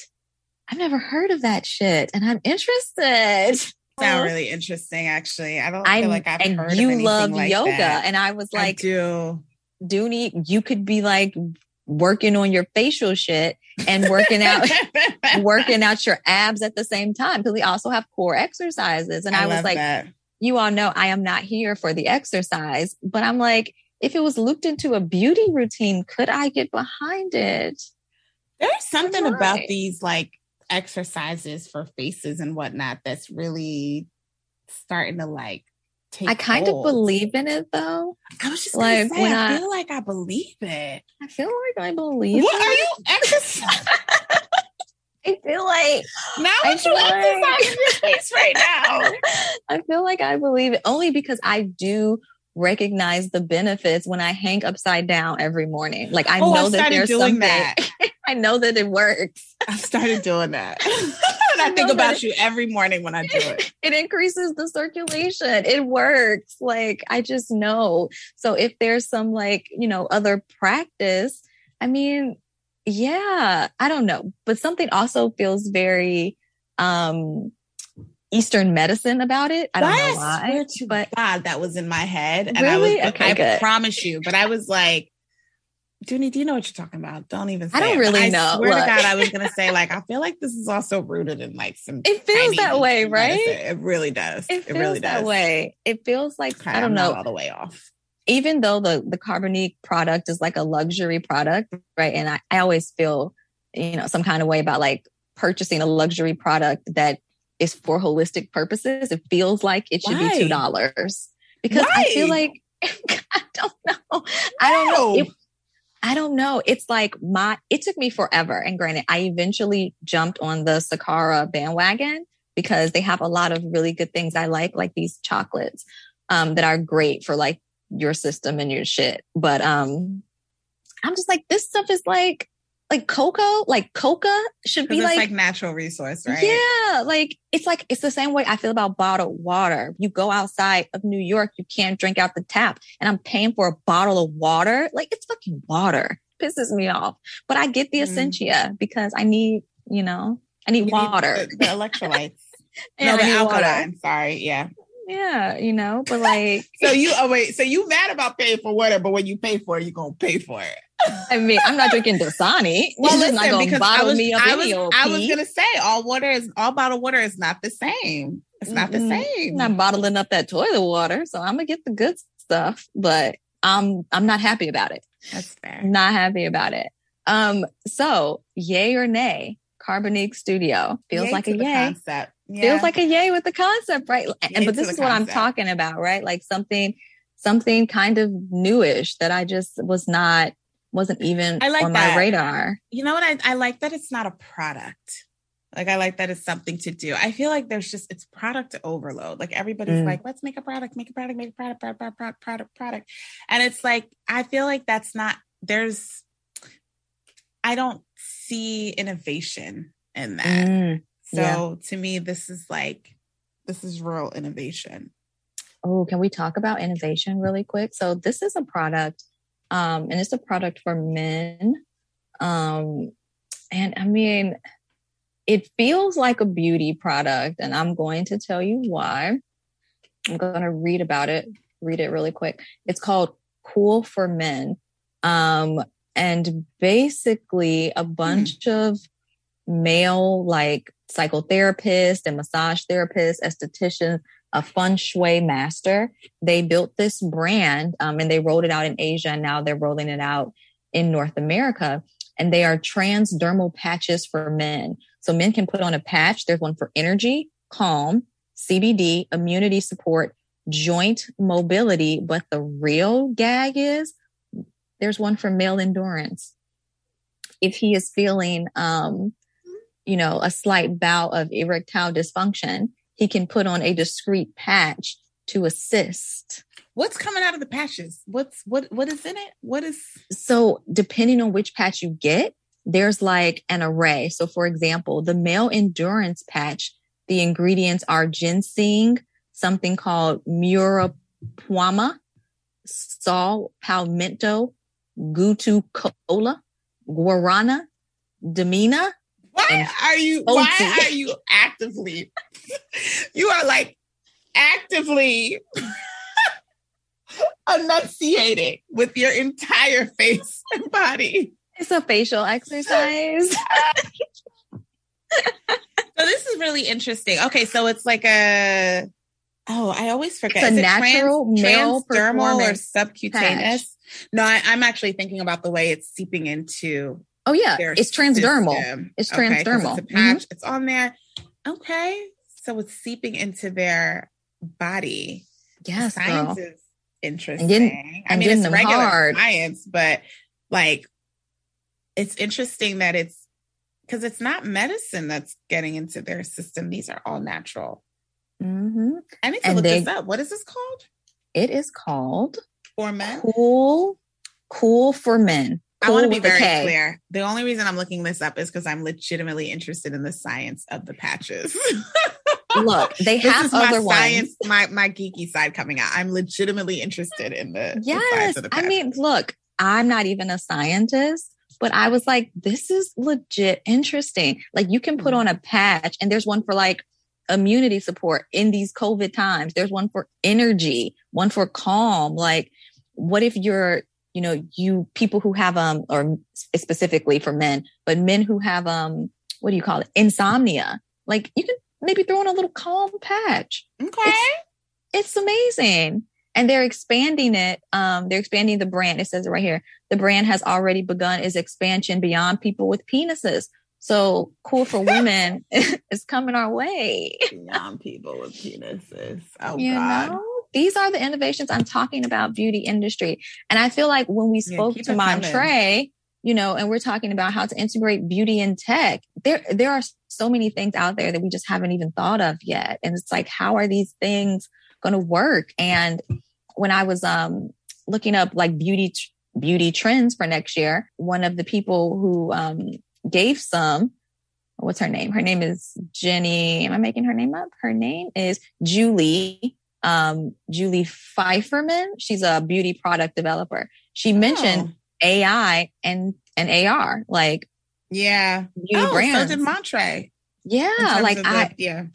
I've never heard of that shit and I'm interested. Sound really interesting, actually. I don't I'm, feel like I've and heard you love like yoga. That. And I was like, I do. Dooney, you could be like working on your facial shit and working out (laughs) working out your abs at the same time because we also have core exercises and i, I was like that. you all know i am not here for the exercise but i'm like if it was looped into a beauty routine, could I get behind it? There's something about these like exercises for faces and whatnot that's really starting to like. I kind hold. of believe in it though. I was just like, say, I, I, feel like I believe it. I feel like I believe. What it. are you exercising? (laughs) I feel like now I feel you like, your face right now. (laughs) I feel like I believe it only because I do recognize the benefits when I hang upside down every morning. Like I oh, know I that there's doing something. That. (laughs) I know that it works. I started doing that. (laughs) and I, I think about you every morning when I do it. (laughs) It increases the circulation. It works. Like I just know. So if there's some like, you know, other practice, I mean, yeah, I don't know. But something also feels very um Eastern medicine about it. I don't know why. To but God, that was in my head. And really? I was, okay, I good. promise you, but I was like, Dooney, do you know what you're talking about? Don't even I don't really I know. swear Look. to God, I was gonna say, like, (laughs) I feel like this is also rooted in like some It feels that way, right? Medicine. It really does. It, it really does. that way. It feels like okay, I don't I'm know all the way off. Even though the the Carbonique product is like a luxury product, right? And I, I always feel, you know, some kind of way about like purchasing a luxury product that is for holistic purposes, it feels like it should Why? be two dollars because Why? I feel like (laughs) I don't know. I don't know. It, I don't know. It's like my. It took me forever, and granted, I eventually jumped on the Sakara bandwagon because they have a lot of really good things I like, like these chocolates um, that are great for like your system and your shit. But um, I'm just like, this stuff is like like cocoa, like coca should be like, like natural resource, right? Yeah. Like it's like, it's the same way I feel about bottled water. You go outside of New York, you can't drink out the tap and I'm paying for a bottle of water. Like it's fucking water. Pisses me off. But I get the mm. Essentia because I need, you know, I need you water. Need the, the (laughs) electrolytes. no, the alkaline. Sorry. Yeah. Yeah, you know, but like (laughs) so you oh wait, so you mad about paying for water, but when you pay for it, you're gonna pay for it. I mean, I'm not drinking Dasani. (laughs) Well, listen, not gonna because bottle I was, me up I was, I was gonna say all water is all bottled water is not the same. It's not the same. I'm not bottling up that toilet water, so I'm gonna get the good stuff, but I'm I'm not happy about it. That's fair. Not happy about it. Um, so yay or nay, Carbonique Studio feels Yay like a yay. Concept. Yeah. Feels like a yay with the concept, right? And Yay but this is what I'm talking about, right? Like something, something kind of newish that I just was not, wasn't even I like on that. my radar. you know what I, I like that it's not a product like i like that it's something to do i feel like there's just it's product overload like everybody's Mm. like let's make a product make a product make a product product product product product, and it's like i feel like that's not there's i don't see innovation in that Mm. so to me this is like this is real innovation Oh, can we talk about innovation really quick? So this is a product, um, and it's a product for men. Um, and I mean, it feels like a beauty product, and I'm going to tell you why. I'm going to read about it, read it really quick. It's called Cool for Men. Um, and basically a bunch of male like psychotherapists and massage therapists, estheticians, a feng shui master. They built this brand um, and they rolled it out in Asia and now they're rolling it out in North America. And they are transdermal patches for men. So men can put on a patch. There's one for energy, calm, CBD, immunity support, joint mobility. But the real gag is there's one for male endurance. If he is feeling, um, you know, a slight bout of erectile dysfunction, he can put on a discreet patch to assist. what's coming out of the patches what's what what is in it what is So, depending on which patch you get, there's like an array. So, for example, the male endurance patch, the ingredients are ginseng, something called murapuama, saw palmetto, gotu kola, guarana, damiana, Why are you? Oh, why are you actively? you are like actively (laughs) enunciating with your entire face and body. It's a facial exercise. (laughs) So this is really interesting. Okay, so it's like a. Oh, I always forget. It's a Is it natural male transdermal or performance subcutaneous. No, I, I'm actually thinking about the way it's seeping into Oh yeah, it's transdermal. system. It's Okay, transdermal. It's a patch. It's on there. Okay, so it's seeping into their body. Yes, The science girl. is interesting. getting- I mean, it's regular hard. science, but like, it's interesting that it's because it's not medicine that's getting into their system. These are all natural. hmm I need to And look they- this up. What is this called It is called for men? Cool, Cool for Men. I want to be very K. clear. The only reason I'm looking this up is because I'm legitimately interested in the science of the patches. (laughs) Look, they have is my other science, ones. my my geeky side coming out. I'm legitimately interested in the, the science Yes, of the I mean, look, I'm not even a scientist, but I was like, this is legit interesting. Like, you can put Mhm. on a patch, and there's one for like immunity support in these COVID times. There's one for energy, one for calm. Like, what if you're, you know, you people who have um, or specifically for men, but men who have um, what do you call it, insomnia? Like, you can maybe throw in a little calm patch okay. it's amazing and they're expanding it um they're expanding the brand it says it right here the brand has already begun its expansion beyond people with penises so cool for (laughs) women (laughs) is coming our way Young people with penises. Oh you God. know these are the innovations i'm talking about beauty industry. And i feel like when we spoke keep to montre you know and we're talking about how to integrate beauty and tech there there are so many things out there that we just haven't even thought of yet. And it's like how are these things going to work? And when i was um looking up like beauty beauty trends for next year one of the people who um gave some what's her name? Her name is jenny am i making her name up? Her name is julie um julie pfeifferman she's a beauty product developer she mentioned Oh, ai and and ar like yeah. beauty oh, brands so did Montre. yeah like of the- i yeah,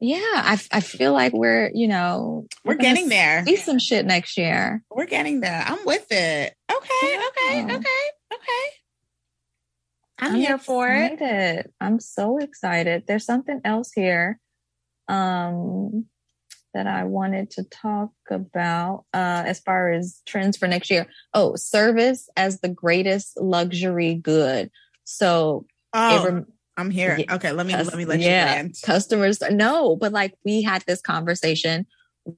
yeah I, I feel like we're you know we're gonna getting there. see some shit next year We're getting there. I'm with it. Okay, okay, Yeah. okay, okay. I'm, here for it. I'm so excited. There's something else here. Um, that I wanted to talk about uh, as far as trends for next year. Oh, service as the greatest luxury good. So, oh, rem- I'm here. Yeah, okay, let me let me let yeah, you land. Customers, no, but like we had this conversation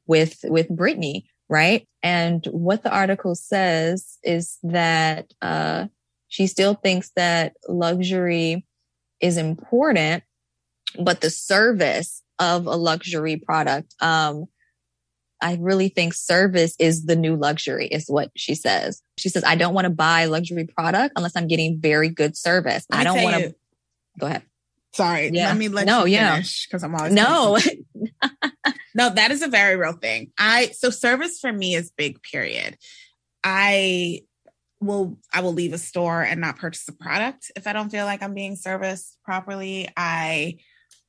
with with Brittany, right? And what the article says is that uh, she still thinks that luxury is important, but the service of a luxury product. Um, I really think service is the new luxury, is what she says. She says, I don't want to buy luxury product unless I'm getting very good service. I don't want to. Go ahead. Sorry. Yeah. Let me let no, you finish because I'm always no. (laughs) no, that is a very real thing. I so service for me is big. Period. I will I will leave a store and not purchase a product if I don't feel like I'm being serviced properly. I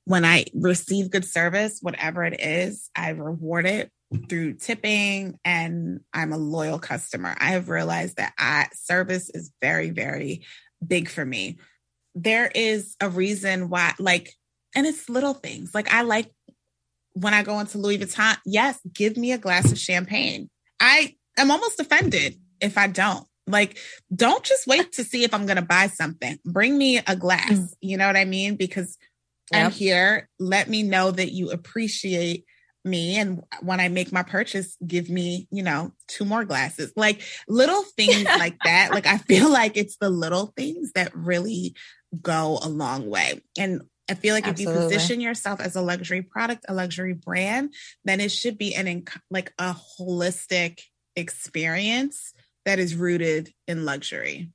when I receive good service, whatever it is, I reward it through tipping and I'm a loyal customer. I have realized that I service is very, very big for me. There is a reason why, like, and it's little things. Like I like when I go into Louis Vuitton, yes, give me a glass of champagne. I am almost offended if I don't. Like, don't just wait to see if I'm going to buy something. Bring me a glass. Mm. You know what I mean? Because yep. I'm here. Let me know that you appreciate me. And when I make my purchase, give me, you know, two more glasses. Like little (laughs) things like that. Like, I feel like it's the little things that really go a long way. And I feel like Absolutely. if you position yourself as a luxury product, a luxury brand, then it should be an like a holistic experience that is rooted in luxury.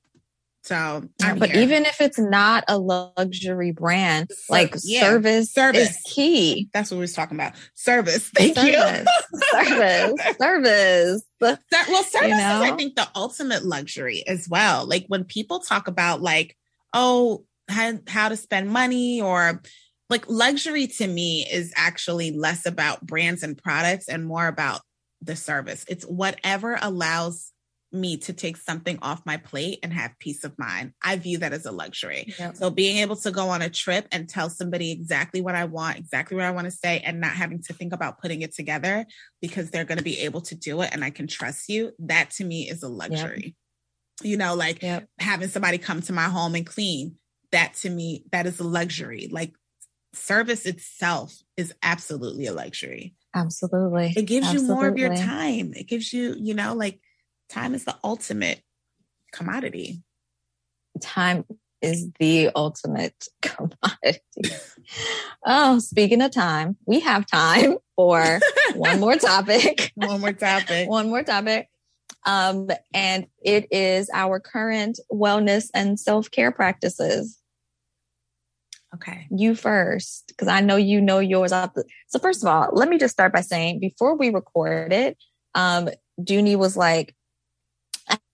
So, yeah, but here. even if it's not a luxury brand, like yeah. service, service is key. That's what we was talking about. Service. (laughs) Thank service. you. service. Service. (laughs) well, service you know? is, I think, the ultimate luxury as well. Like when people talk about like, oh, how, how to spend money or like luxury to me is actually less about brands and products and more about the service. It's whatever allows me to take something off my plate and have peace of mind. I view that as a luxury. Yep. So being able to go on a trip and tell somebody exactly what I want, exactly what I want to say, and not having to think about putting it together because they're going to be able to do it and I can trust you, that to me is a luxury. Yep. You know, like yep. having somebody come to my home and clean, that to me, that is a luxury. Like service itself is absolutely a luxury. Absolutely. It gives absolutely. you more of your time. It gives you, you know, like time is the ultimate commodity. Time is the ultimate (laughs) commodity. oh, speaking of time, we have time for (laughs) one more topic. one more topic. one more topic. Um, and it is our current wellness and self care practices. Okay. You first, because I know you know yours. The, so, first of all, let me just start by saying before we recorded, um, Dooney was like,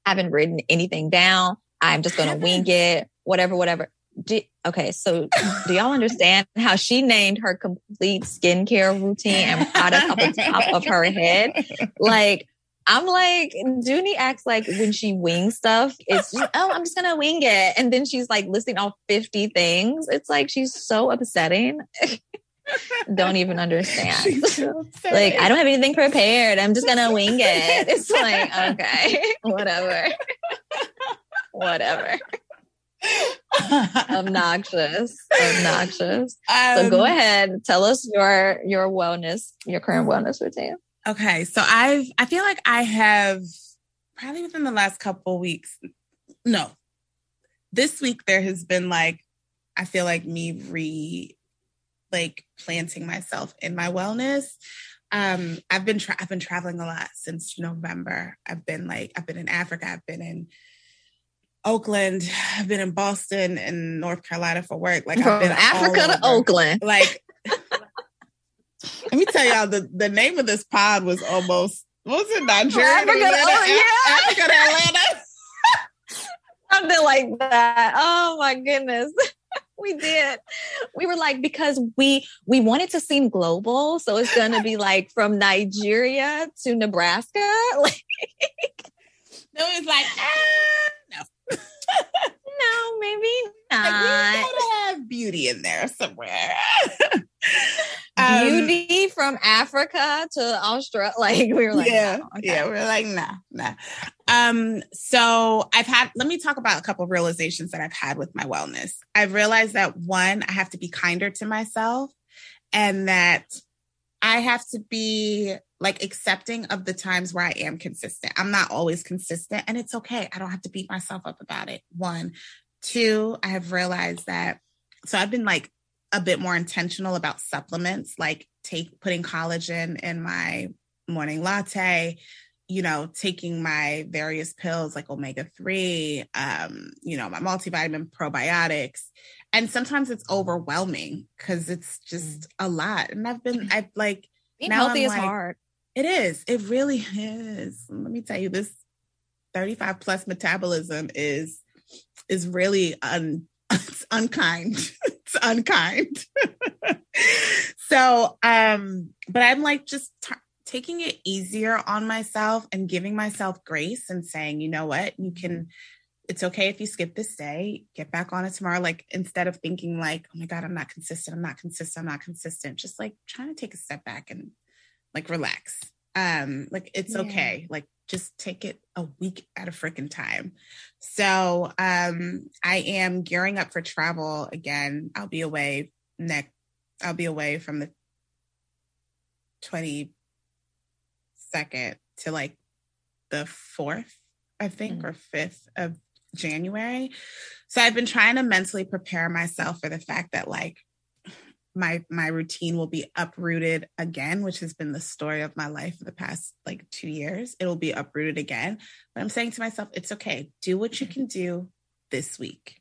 haven't written anything down. I'm just going to wing it, whatever, whatever. Do, okay, so do y'all understand how she named her complete skincare routine and product off the top of her head? Like, I'm like, Dooney acts like when she wings stuff, it's just, oh, I'm just gonna wing it. And then she's like listing off 50 things. It's like she's so upsetting. (laughs) don't even understand. So (laughs) like, I don't have anything prepared. I'm just gonna wing it. (laughs) It's like, okay, whatever. whatever. obnoxious. Obnoxious. Um, so go um, ahead. Tell us your your wellness, your current wellness routine. Okay. So I've I feel like I have probably within the last couple weeks. No. This week there has been like I feel like me re like planting myself in my wellness. Um, I've been tra- I've been traveling a lot since November. I've been like I've been in Africa. I've been in Oakland. I've been in Boston and North Carolina for work. Like I've been Africa to Oakland. Like (laughs) let me tell y'all the the name of this pod was almost what was it Nigeria Africa Atlanta? Oh, yeah. Africa to Atlanta. (laughs) Something like that. Oh my goodness we did. We were like because we we wanted to seem global, so it's to be like from Nigeria to Nebraska. (laughs) Like no, it's like ah, no. (laughs) no, maybe not. Like, we gotta have beauty in there somewhere. (laughs) um, beauty from Africa to Australia. (laughs) Like we were like, yeah, no, okay. yeah, we're like, nah, nah. Um, so I've had. Let me talk about a couple of realizations that I've had with my wellness. I've realized that one, I have to be kinder to myself, and that I have to be like accepting of the times where I am consistent. I'm not always consistent, and it's okay. I don't have to beat myself up about it. One, two, I have realized that. So I've been like a bit more intentional about supplements, like take putting collagen in my morning latte, you know, taking my various pills like omega 3, um, you know, my multivitamin probiotics. And sometimes it's overwhelming because it's just a lot. And I've been, I've like, Being now healthy I'm is like- hard. It is. It really is. Let me tell you, this 35 plus metabolism is is really un, (laughs) it's unkind. it's unkind. (laughs) so, um, but I'm like just t- taking it easier on myself and giving myself grace and saying, you know what, you can. It's okay if you skip this day, get back on it tomorrow. Like instead of thinking like, oh my God, I'm not consistent, I'm not consistent, I'm not consistent, just like trying to take a step back and like relax. Um like it's Yeah. okay. Like just take it a week at a freaking time. So um i am gearing up for travel again. I'll be away next i'll be away from the 22nd to like the 4th i think Mm. or 5th of january. So i've been trying to mentally prepare myself for the fact that like my my routine will be uprooted again which has been the story of my life for the past like 2 years. It'll be uprooted again. But i'm saying to myself it's okay. Do what you can do this week.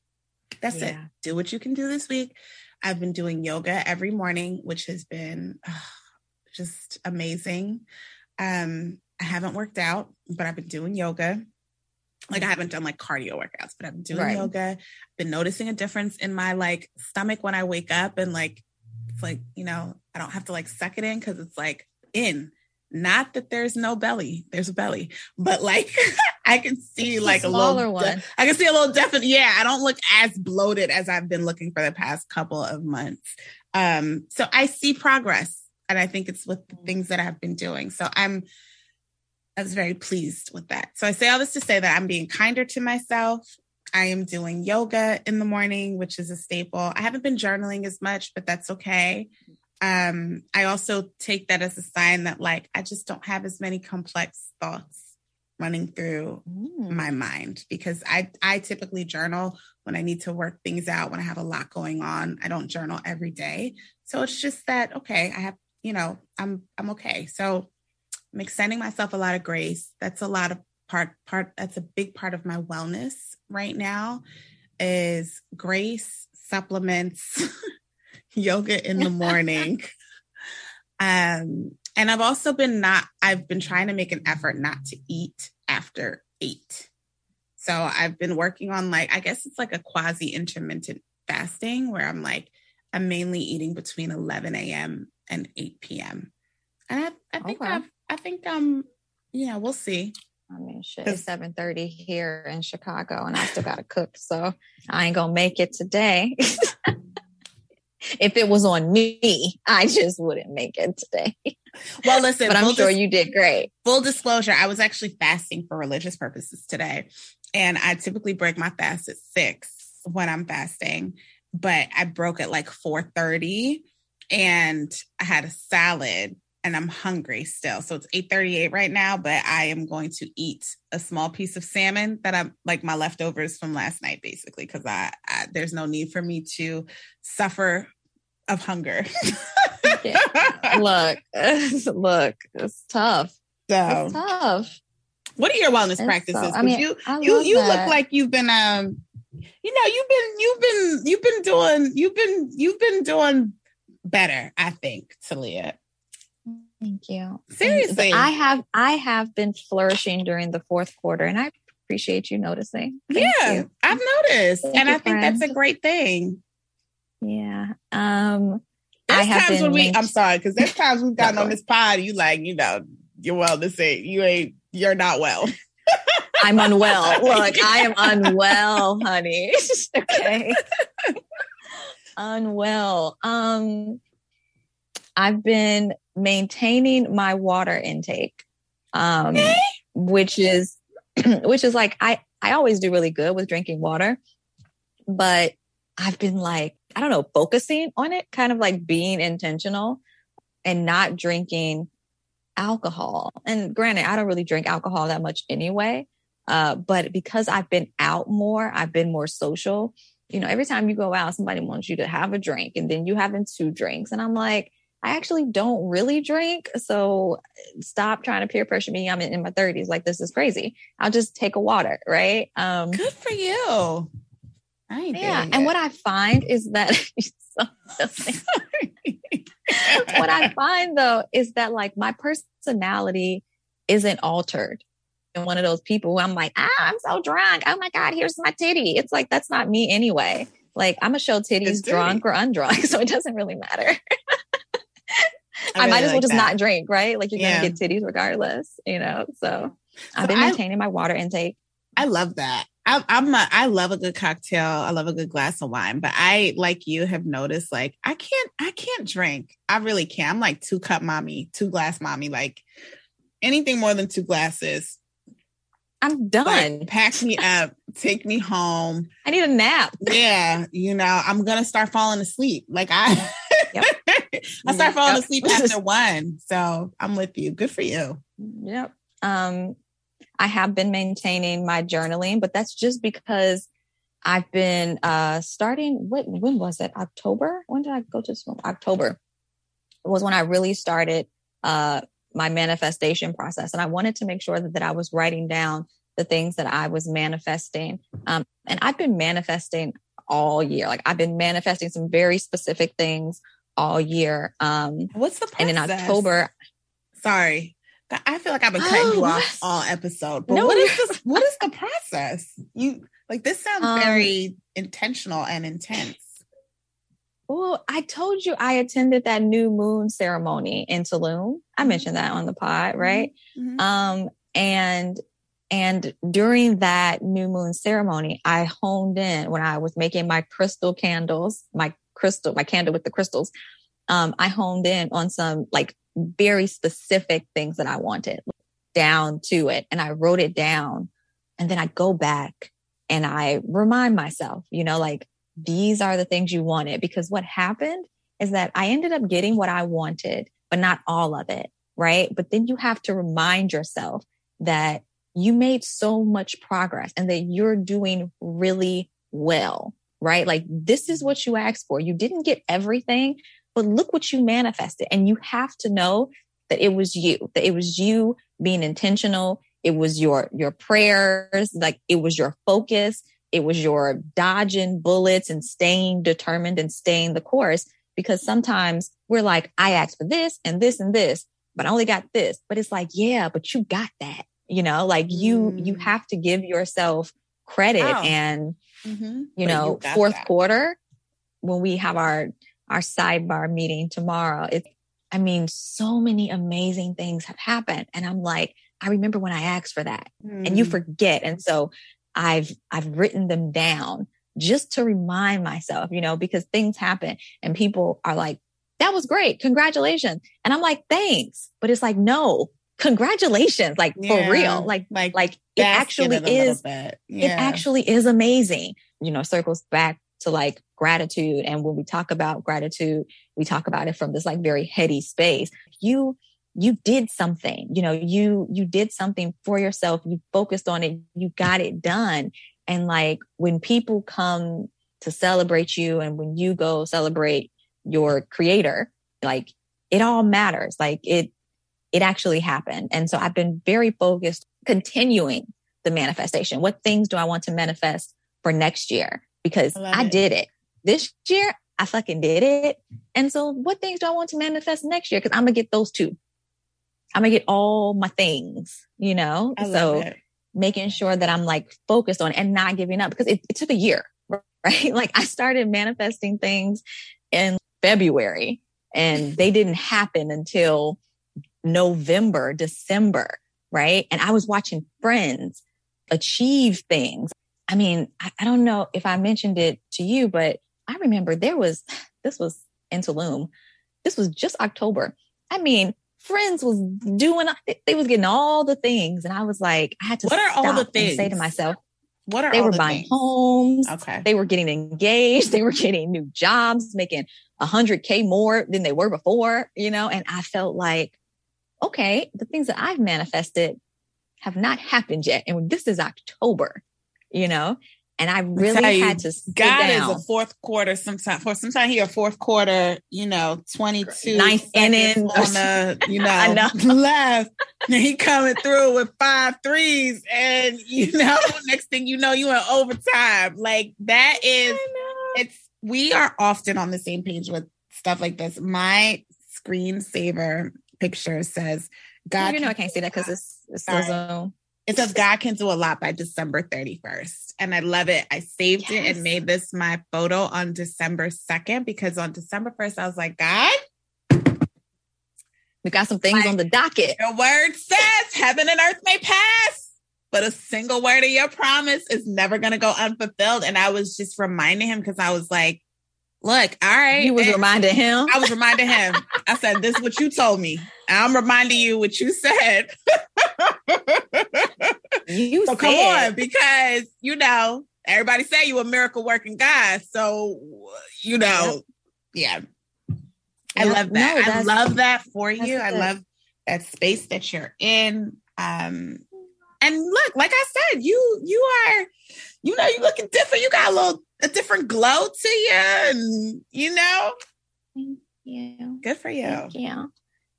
That's it. Do what you can do this week. I've been doing yoga every morning which has been uh, just amazing. Um i haven't worked out but i've been doing yoga. Like I haven't done like cardio workouts, but I've been doing Right. yoga. Been noticing a difference in my like stomach when I wake up and like it's like, you know, I don't have to like suck it in because it's like in. Not that there's no belly, there's a belly, but like (laughs) I can see a like a smaller little, one. I can see a little definite. Yeah, I don't look as bloated as I've been looking for the past couple of months. Um, so I see progress, and I think it's with the things that I've been doing. So I'm, I was very pleased with that. So I say all this to say that I'm being kinder to myself. I am doing yoga in the morning, which is a staple. I haven't been journaling as much, but that's okay. Um, I also take that as a sign that like I just don't have as many complex thoughts running through my mind because I I typically journal when I need to work things out when I have a lot going on. I don't journal every day. So it's just that okay, I have, you know, I'm I'm okay. So I'm extending myself a lot of grace. That's a lot of part part that's a big part of my wellness right now is grace, supplements, (laughs) yoga in the morning. (laughs) um and I've also been not I've been trying to make an effort not to eat after 8. So I've been working on like I guess it's like a quasi intermittent fasting where I'm like I'm mainly eating between 11 a.m. and 8 p.m. And I, I think Okay. I've, I think um yeah we'll see. I mean, shit, it's seven thirty here in Chicago, and I still got to cook, so I ain't gonna make it today. (laughs) if it was on me, I just wouldn't make it today. Well, listen, But I'm sure dis- you did great. full disclosure, I was actually fasting for religious purposes today. And I typically break my fast at six when I'm fasting, but I broke at like 4:30 and I had a salad and I'm hungry still. So it's 8:38 right now, but I am going to eat a small piece of salmon that I'm like my leftovers from last night, basically, because I, I there's no need for me to suffer of hunger. Look, (laughs) look, it's tough. so It's tough. what are your wellness It's so- practices? I mean, you I you you that. look like you've been um you know you've been you've been you've been doing you've been you've been doing better i think talia Thank you. Seriously. I have I have been flourishing during the fourth quarter, and I appreciate you noticing. Thank yeah you. i've noticed Thank and i think that's a great thing Yeah. Um there's I have times been when we main- i'm sorry because there's times we've gotten on (laughs) this pod you like you know your wellness ain't you ain't you're not well (laughs) I'm unwell. (laughs) Look, I am unwell, honey. okay. unwell. Um I've been maintaining my water intake, um, which is (clears throat) which is like I I always do really good with drinking water, but I've been like I don't know focusing on it, kind of like being intentional and not drinking alcohol. And granted, I don't really drink alcohol that much anyway. Uh, but because I've been out more, I've been more social. You know, every time you go out, somebody wants you to have a drink and then you having two drinks. And I'm like, I actually don't really drink. So stop trying to peer pressure me. I'm in, in my 30s. Like, this is crazy. I'll just take a water. Right. Um, Good for you. yeah. And what I find is that (laughs) what I (laughs) find though is that like my personality isn't altered. And one of those people who I'm like, ah, I'm so drunk. Oh my God, here's my titty. It's like, that's not me anyway. Like, I'm a show titties drunk or undrunk. (laughs) So it doesn't really matter. I, I might as well like just that. not drink, right? Like you're yeah. gonna get titties regardless, you know. So, so I've been maintaining I, my water intake. I love that. I, I'm a, I love a good cocktail. I love a good glass of wine, but I like you have noticed like I can't I can't drink. I really can't. I'm like two cup mommy, two glass mommy. Like anything more than two glasses. I'm done. Like, pack me (laughs) up, take me home. I need a nap. Yeah, you know, I'm gonna start falling asleep. Like I, (laughs) yep. (laughs) I start falling yep. asleep (laughs) after one. So I'm with you. Good for you. Yep. Um, I have been maintaining my journaling, but that's just because I've been uh starting what when was it? October? When did I go to school? October was when I really started uh my manifestation process. And I wanted to make sure that, that I was writing down the things that I was manifesting. Um, and I've been manifesting all year. Like I've been manifesting some very specific things all year. Um, What's the process? And in October, sorry, I feel like I've been cutting oh, you off all episode. But no, what is this? What is the process? You like this sounds um, very intentional and intense. Well, I told you I attended that new moon ceremony in Tulum. I mm-hmm. mentioned that on the pod, mm-hmm. right? Mm-hmm. Um, and and during that new moon ceremony, I honed in when I was making my crystal candles, my crystal, my candle with the crystals. Um, I honed in on some like very specific things that I wanted down to it. And I wrote it down and then I go back and I remind myself, you know, like these are the things you wanted because what happened is that I ended up getting what I wanted, but not all of it. Right. But then you have to remind yourself that you made so much progress and that you're doing really well. Right. Like this is what you asked for. You didn't get everything, but look what you manifested. And you have to know that it was you, that it was you being intentional. It was your, your prayers, like it was your focus. It was your dodging bullets and staying determined and staying the course. Because sometimes we're like, I asked for this and this and this, but I only got this. But it's like, yeah, but you got that. You know, like you, mm. you have to give yourself credit oh. and, mm-hmm. you but know, you fourth that. quarter when we have our our sidebar meeting tomorrow. It, I mean, so many amazing things have happened. And I'm like, I remember when I asked for that mm. and you hmm. forget. And so I've, I've written them down just to remind myself, you know, because things happen and people are like, that was great. Congratulations. And I'm like, thanks. But it's like, no, congratulations. Like yeah, for real. Like, like, like it actually it is, yeah. it actually is amazing. You know, circles back to like gratitude. And when we talk about gratitude, we talk about it from this like very heady space. You, you did something, you know, you, you did something for yourself. You focused on it. You got it done. And like when people come to celebrate you and when you go celebrate your creator, like it all matters. Like it, it actually happened. And so I've been very focused continuing the manifestation. What things do I want to manifest for next year? because I, I did it this year. I fucking did it. And so what things do I want to manifest next year? Cause I'm going to get those two. I'm going to get all my things, you know? so it. making sure that I'm like focused on and not giving up because it, it took a year, (laughs) right? Like I started manifesting things in February and they didn't happen until November, December, right? And I was watching friends achieve things I mean, I, I don't know if I mentioned it to you, but I remember there was, (sighs) this was in Tulum. This was just October. I mean, friends was doing, they was getting all the things. And I was like, I had to What are all the things? say to myself, What are they were the buying things? homes. Okay. They were getting engaged. (laughs) They were getting new jobs, making a hundred K more than they were before, you know? And I felt like, okay, the things that I've manifested have not happened yet. And this is October, you know? And I really you, had to sit God down. is a fourth quarter sometime for sometime he a fourth quarter, you know, 22 Ninth inning. on the, (laughs) you know, know. (laughs) left. And he coming through with five threes. And you (laughs) know, next thing you know, you in overtime. Like that is it's we are often on the same page with stuff like this. My screensaver picture says God you know, I can can't see that because it's, it's it says God can do a lot by December 31st. And I love it. I saved it and made this my photo on December 2nd because on December 1st, I was like, God, We got some things Like- on the docket. your word says heaven and earth may pass, but a single word of your promise is never going to go unfulfilled. And I was just reminding him because I was like, look, all right. You was and- reminding him. I was reminding him. I said, "This is what you told me. I'm reminding you what you said." You so come on, because you know everybody say you a miracle working guy. So you know, yeah, I love that. No, I love that for you. I love that space that you're in. Um, and look, like I said, you you are, you know, you looking different. You got a little a different glow to you, and you know, Yeah. good for you. Thank you.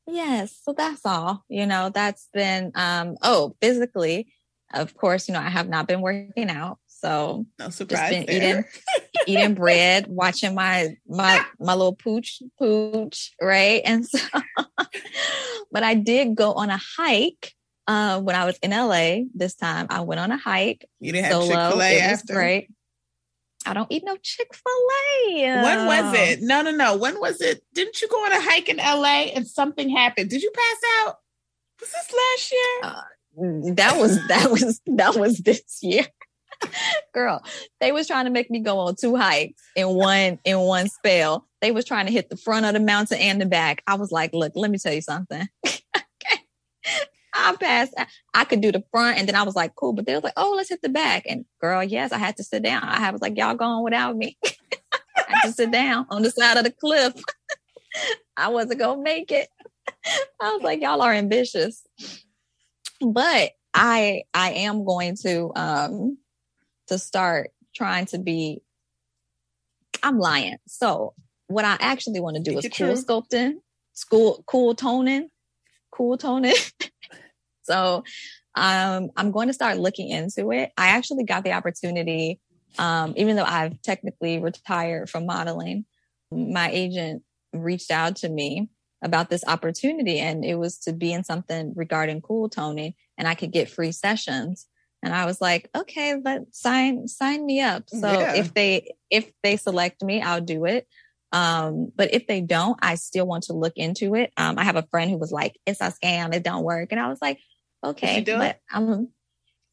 Yes. So that's all. You know, that's been um oh, physically, of course, you know, I have not been working out. So No surprise been there. eating bread, watching my my my little pooch pooch, right? And so (laughs) but I did go on a hike uh when I was in LA this time. I went on a hike You didn't have solo. Chick Fil A It was after. great. I don't eat no Chick-fil-A. When was uh. it? No, no, no. When was it? Didn't you go on a hike in LA and something happened? Did you pass out? Was this last year? Uh, that was that was that was this year (laughs) girl they was trying to make me go on two hikes in one in one spell they was trying to hit the front of the mountain and the back i was like look let me tell you something (laughs) okay i passed i could do the front and then i was like cool but they was like oh let's hit the back and girl yes i had to sit down. I was like y'all going without me. (laughs) I had to sit down on the side of the cliff. (laughs) I wasn't gonna make it. (laughs) I was like y'all are ambitious. But I I am going to um to start trying to be I'm lying. So what I actually want to do is cool sculpting, school cool toning, cool toning. So um I'm going to start looking into it. I actually got the opportunity um even though I've technically retired from modeling, my agent reached out to me about this opportunity and it was to be in something regarding cool toning and I could get free sessions. And I was like, okay, let sign sign me up. So Yeah. if they if they select me, I'll do it. Um, but if they don't, I still want to look into it. Um, I have a friend who was like, it's a scam, it don't work. And I was like, okay, but I'm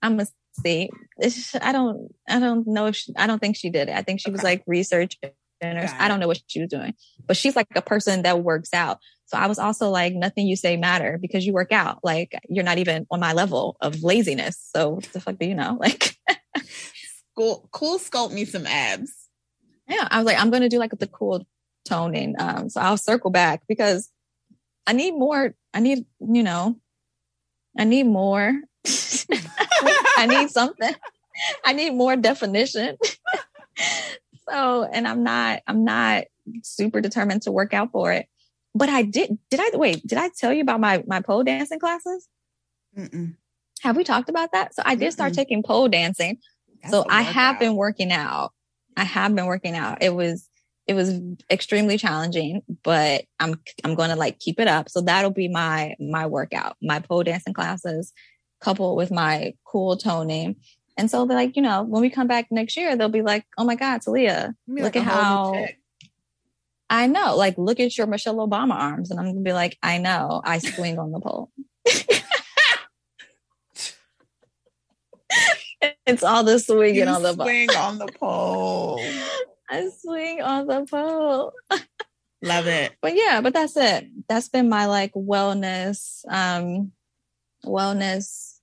I'm gonna see. It's, I don't I don't know if she, I don't think she did it. I think she was like researching or I don't know what she was doing. But she's like a person that works out. So I was also like, nothing you say matter because you work out. Like you're not even on my level of laziness. So what the fuck do you know? (laughs) Like, Cool, cool sculpt me some abs. yeah, I was like, I'm to do like the cool toning. Um, so I'll circle back because I need more. I need, you know, I need more. I need something. I need more definition. (laughs) so, and I'm not, I'm not super determined to work out for it. But I did, did I, wait, did I tell you about my, my pole dancing classes? Mm-mm. Have we talked about that? So I did start Mm-mm. taking pole dancing. That's so I have been working out. I have been working out. It was it was extremely challenging, but I'm I'm going to like keep it up. So that'll be my my workout, my pole dancing classes, coupled with my cool toning. And so they're like, you know, when we come back next year, they'll be like, oh my God, Talia, look like at a whole new how. I know, like, look at your Michelle Obama arms. And I'm gonna be like, I know, I swing on the pole. (laughs) it's all the swinging You on the pole. swing on the pole. (laughs) I swing on the pole. (laughs) Love it. But yeah, but that's it. That's been my like wellness, um, wellness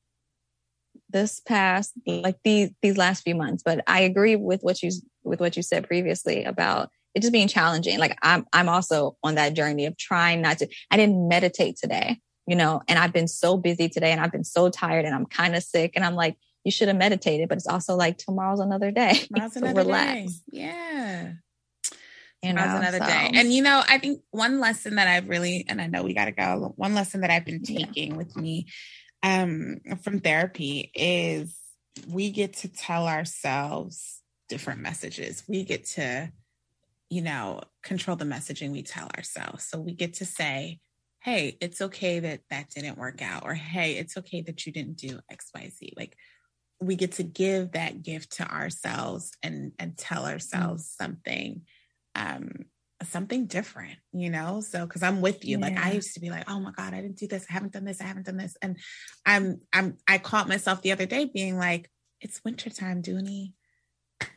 this past like these these last few months. But I agree with what you with what you said previously about it just being challenging. Like I'm I'm also on that journey of trying not to I didn't meditate today, you know, and I've been so busy today and I've been so tired and I'm kind of sick and I'm like, you should have meditated, but it's also like tomorrow's another day. (laughs) Tomorrow's so another relax. day. Yeah. You know, another so- day. And you know, I think one lesson that I've really, and I know we gotta go, one lesson that I've been Yeah. taking with me um from therapy is we get to tell ourselves different messages. We get to, you know, control the messaging we tell ourselves. So we get to say, hey, it's okay that that didn't work out, or hey, it's okay that you didn't do XYZ. Like we get to give that gift to ourselves and and tell ourselves something um something different you know? So because i'm with you. Like i used to be like oh my god i didn't do this. I haven't done this. I haven't done this. And i'm i'm i caught myself the other day being like it's wintertime dooney.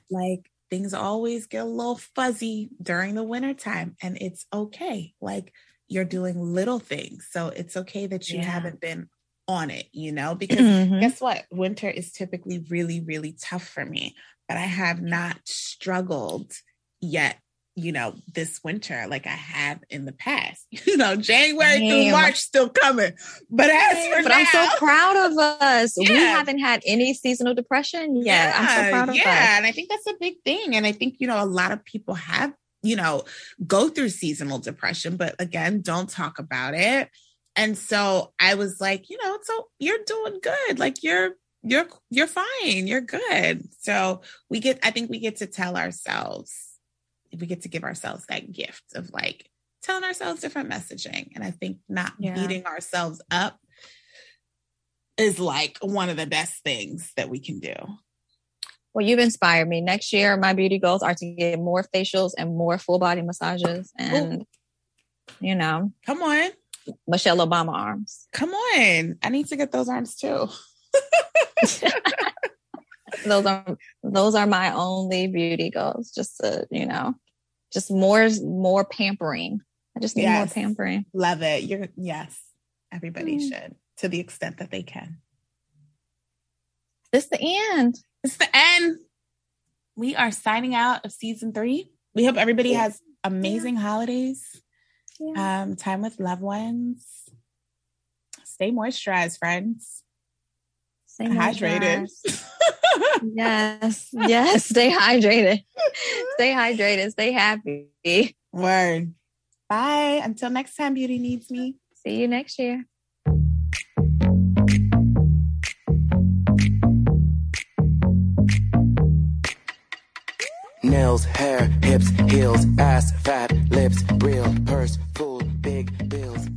Like things always get a little fuzzy during the wintertime and it's okay. Like you're doing little things. So it's okay that you Yeah. haven't been on it you know because Mhm. guess what? Winter is typically really, really tough for me, but I have not struggled yet, you know, this winter like I have in the past. (laughs) You know, January through March still coming. But as for but now, I'm so proud of us. We haven't had any seasonal depression yet. I'm so proud of yeah, us. Yeah, and I think that's a big thing. And I think, you know, a lot of people have, you know, go through seasonal depression, but again, don't talk about it. And so I was like, you know, so you're doing good. Like you're you're you're fine. You're good. So we get I think we get to tell ourselves we get to give ourselves that gift of like telling ourselves different messaging. And I think not Yeah. beating ourselves up is like one of the best things that we can do. Well, you've inspired me. Next year, my beauty goals are to get more facials and more full body massages and, you know, Come on. Michelle Obama arms. Come on. I need to get those arms too. (laughs) Those are those are my only beauty goals. Just to, you know, just more more pampering. I just need Yes. more pampering. Love it. You're yes. Everybody Mm. should to the extent that they can. This the end. It's the end. We are signing out of season three. We hope everybody Yeah. has amazing holidays. Yeah. Um, time with loved ones. Stay moisturized, friends. Stay Hydrated. (laughs) yes, yes. Stay hydrated. Stay hydrated. Stay happy. Word. Bye. Until next time, beauty needs me. See you next year. Nails, hair, hips, heels, ass, fat, lips, real, purse, full, big bills.